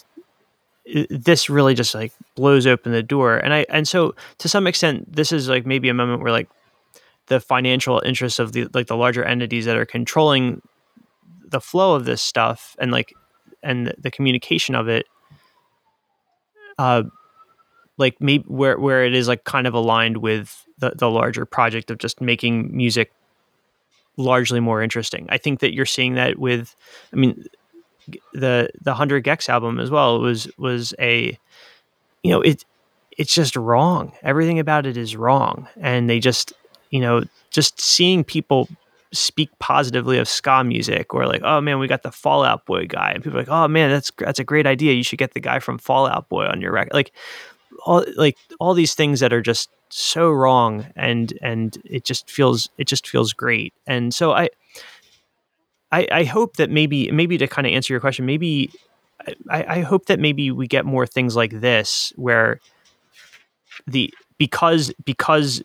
this really just like blows open the door and i and so to some extent this is like maybe a moment where like the financial interests of the like the larger entities that are controlling the flow of this stuff and like and the communication of it uh like maybe where where it is like kind of aligned with the the larger project of just making music largely more interesting. I think that you're seeing that with, I mean, the the hundred gecs album as well was was a, you know, it it's just wrong. Everything about it is wrong, and they just you know just seeing people speak positively of ska music or like oh man we got the Fall Out Boy guy. And people like oh man that's that's a great idea. You should get the guy from Fall Out Boy on your record. Like all like all these things that are just so wrong and and it just feels it just feels great. And so i i, I hope that maybe maybe to kind of answer your question maybe I, I hope that maybe we get more things like this where the because because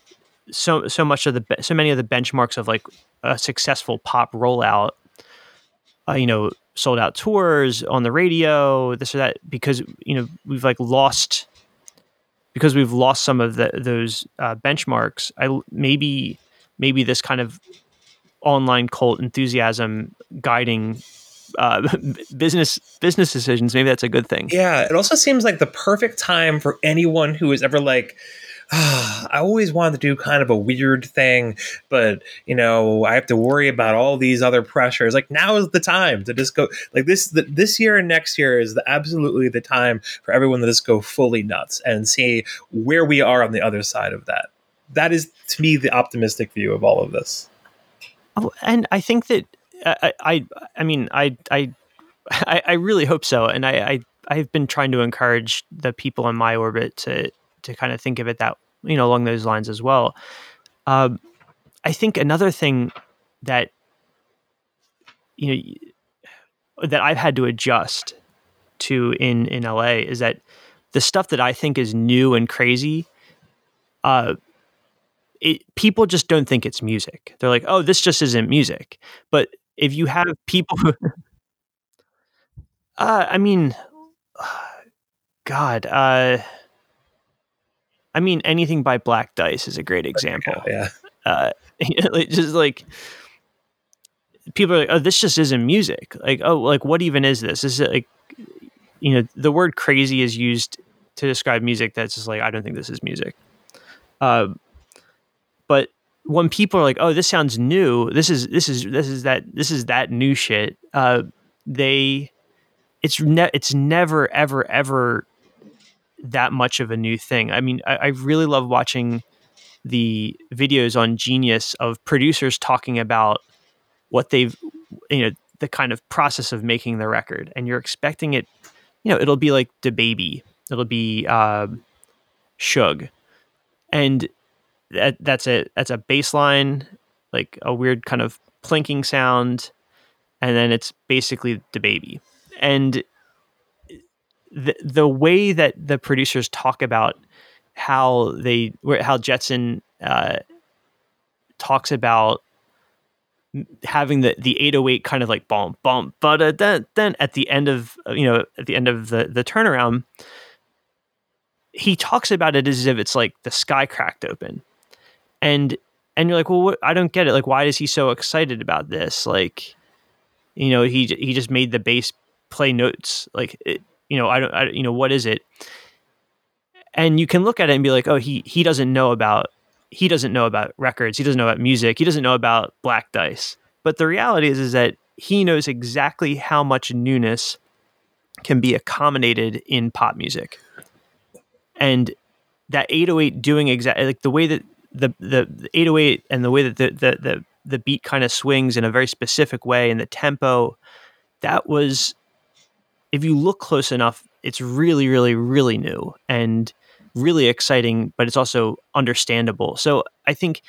so so much of the so many of the benchmarks of like a successful pop rollout uh, you know sold out tours on the radio this or that because you know we've like lost because we've lost some of the, those uh, benchmarks. I maybe maybe this kind of online cult enthusiasm guiding uh, business business decisions. Maybe that's a good thing. Yeah, it also seems like the perfect time for anyone who is ever like ah, I always wanted to do kind of a weird thing, but you know, I have to worry about all these other pressures. Like now is the time to just go like this the, this year and next year is the, absolutely the time for everyone to just go fully nuts and see where we are on the other side of that. That is to me the optimistic view of all of this. Oh, and I think that I I, I mean I I I really hope so, and I, I I've been trying to encourage the people in my orbit to to kind of think of it that you know along those lines as well. Um, I think another thing that you know that I've had to adjust to in in LA is that the stuff that I think is new and crazy, uh, it people just don't think it's music. They're like, oh, this just isn't music. But if you have people, who, uh, I mean, God, uh, I mean, anything by Black Dice is a great example. Yeah. Uh, just like people are like, oh, this just isn't music. Like, oh, like what even is this? Is it like, you know, the word crazy is used to describe music that's just like, I don't think this is music. Uh, but when people are like, oh, this sounds new, this is this is this is that this is that new shit. Uh, they, it's ne- it's never ever ever that much of a new thing. I mean, I, I really love watching the videos on Genius of producers talking about what they've, you know, the kind of process of making the record, and you're expecting it, you know, it'll be like DaBaby, it'll be uh, Suge, and that that's a that's a bass line, like a weird kind of plinking sound, and then it's basically DaBaby, and the the way that the producers talk about how they how Jetson uh, talks about having the the 808 kind of like bomb bomb but then then at the end of you know at the end of the the turnaround he talks about it as if it's like the sky cracked open and and you're like well what, I don't get it. Like why is he so excited about this? Like you know he he just made the bass play notes. Like it, you know, I don't, I, you know, what is it? And you can look at it and be like, oh, he he doesn't know about he doesn't know about records, he doesn't know about music, he doesn't know about Black Dice. But the reality is, is that he knows exactly how much newness can be accommodated in pop music, and that 808 doing exactly like the way that the, the the 808 and the way that the the the, the beat kind of swings in a very specific way and the tempo that was if you look close enough, it's really, really, really new and really exciting, but it's also understandable. So I think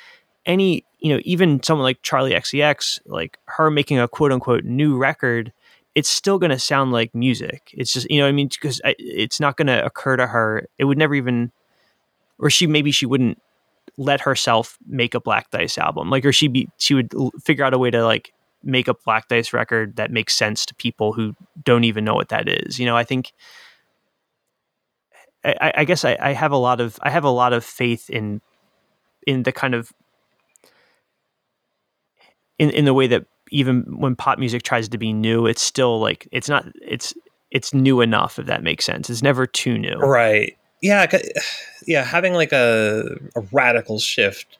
any, you know, even someone like Charli XCX, like her making a quote unquote new record, it's still going to sound like music. It's just, you know, I mean, because it's not going to occur to her. It would never even, or she maybe she wouldn't let herself make a Black Dice album, like, or she be she would figure out a way to like make a black dice record that makes sense to people who don't even know what that is. You know, I think I, I guess I, I, have a lot of I have a lot of faith in in the kind of in in the way that even when pop music tries to be new, it's still like it's not it's it's new enough if that makes sense. It's never too new. Right. Yeah, yeah, having like a, a radical shift.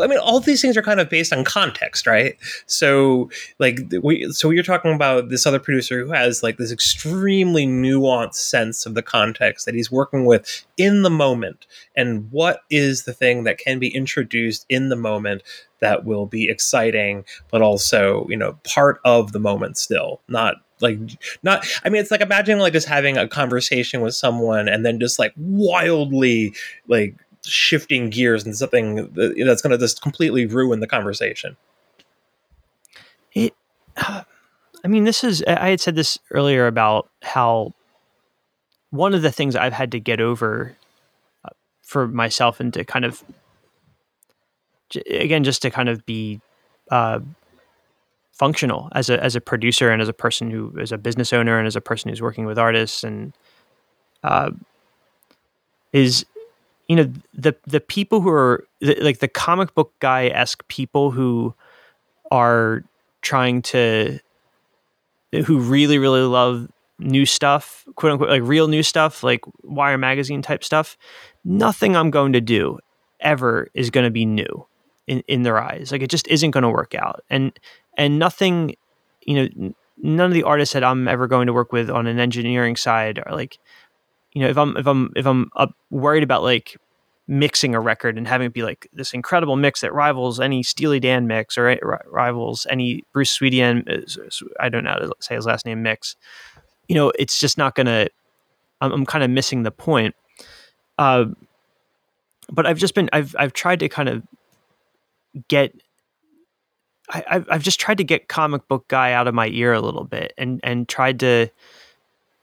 I mean, all these things are kind of based on context, right? So, like, we, so you're talking about this other producer who has like this extremely nuanced sense of the context that he's working with in the moment, and what is the thing that can be introduced in the moment that will be exciting, but also, you know, part of the moment still, not like not i mean it's like imagining like just having a conversation with someone and then just like wildly like shifting gears into something that- that's going to just completely ruin the conversation. It, I mean, this is, I had said this earlier about how one of the things I've had to get over uh, for myself and to kind of, again, just to kind of be uh, functional as a, as a producer and as a person who is a business owner and as a person who's working with artists and uh, is, you know, the, the people who are the, like the comic book guy esque people who are trying to who really really love new stuff quote unquote like real new stuff like wire magazine type stuff nothing i'm going to do ever is going to be new in, in their eyes. Like it just isn't going to work out. And and nothing you know none of the artists that i'm ever going to work with on an engineering side are like you know if i'm if i'm if i'm worried about like mixing a record and having it be like this incredible mix that rivals any Steely Dan mix or ri- rivals any Bruce Swedien, I don't know how to say his last name mix. You know, it's just not gonna. I'm, I'm kind of missing the point. Uh, but I've just been I've I've tried to kind of get. I, I've I've just tried to get comic book guy out of my ear a little bit and and tried to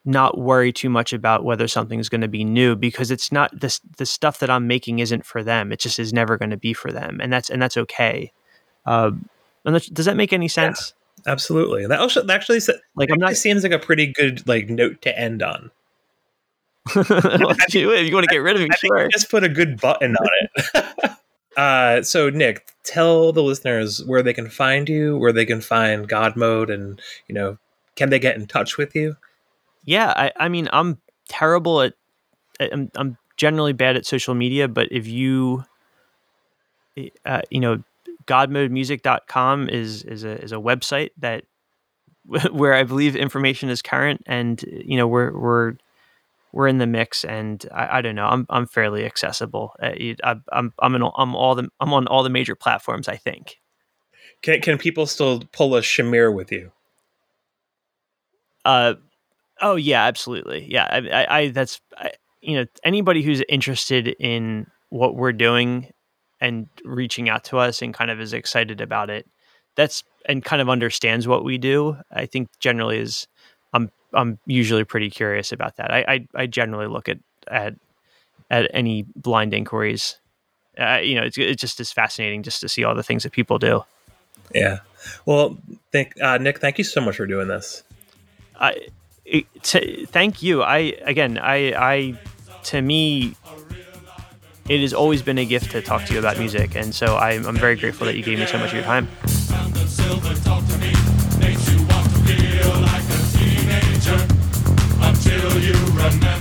not worry too much about whether something's going to be new because it's not this the stuff that I'm making isn't for them. It just is never going to be for them, and that's and that's okay. Um, and that's- does that make any sense? absolutely that also that actually, Like I'm not. seems like a pretty good like note to end on if you want to get rid of me, I sure. just put a good button on it. uh, so, Nick, tell the listeners where they can find you, where they can find God Mode, and you know, can they get in touch with you? Yeah, I, I mean, I'm terrible at. I'm, I'm generally bad at social media, but if you, uh, you know, godmodemusic.com is is a is a website that where I believe information is current, and you know, we're we're we're in the mix, and I, I don't know, I'm I'm fairly accessible. Uh, I, I'm I'm in, I'm all the I'm on all the major platforms. I think. Can can people still pull a Shamir with you? Uh, oh yeah, absolutely. Yeah, I, I, I that's I, you know anybody who's interested in what we're doing and reaching out to us and kind of is excited about it. That's and kind of understands what we do. I think generally is I'm I'm usually pretty curious about that. I I, I generally look at at at any blind inquiries. Uh, you know, it's it just is fascinating just to see all the things that people do. Yeah. Well, thank uh, Nick. Thank you so much for doing this. I it, thank you. I again, I I to me, it has always been a gift to talk to you about music, and so I'm, I'm very grateful that you gave me so much of your time.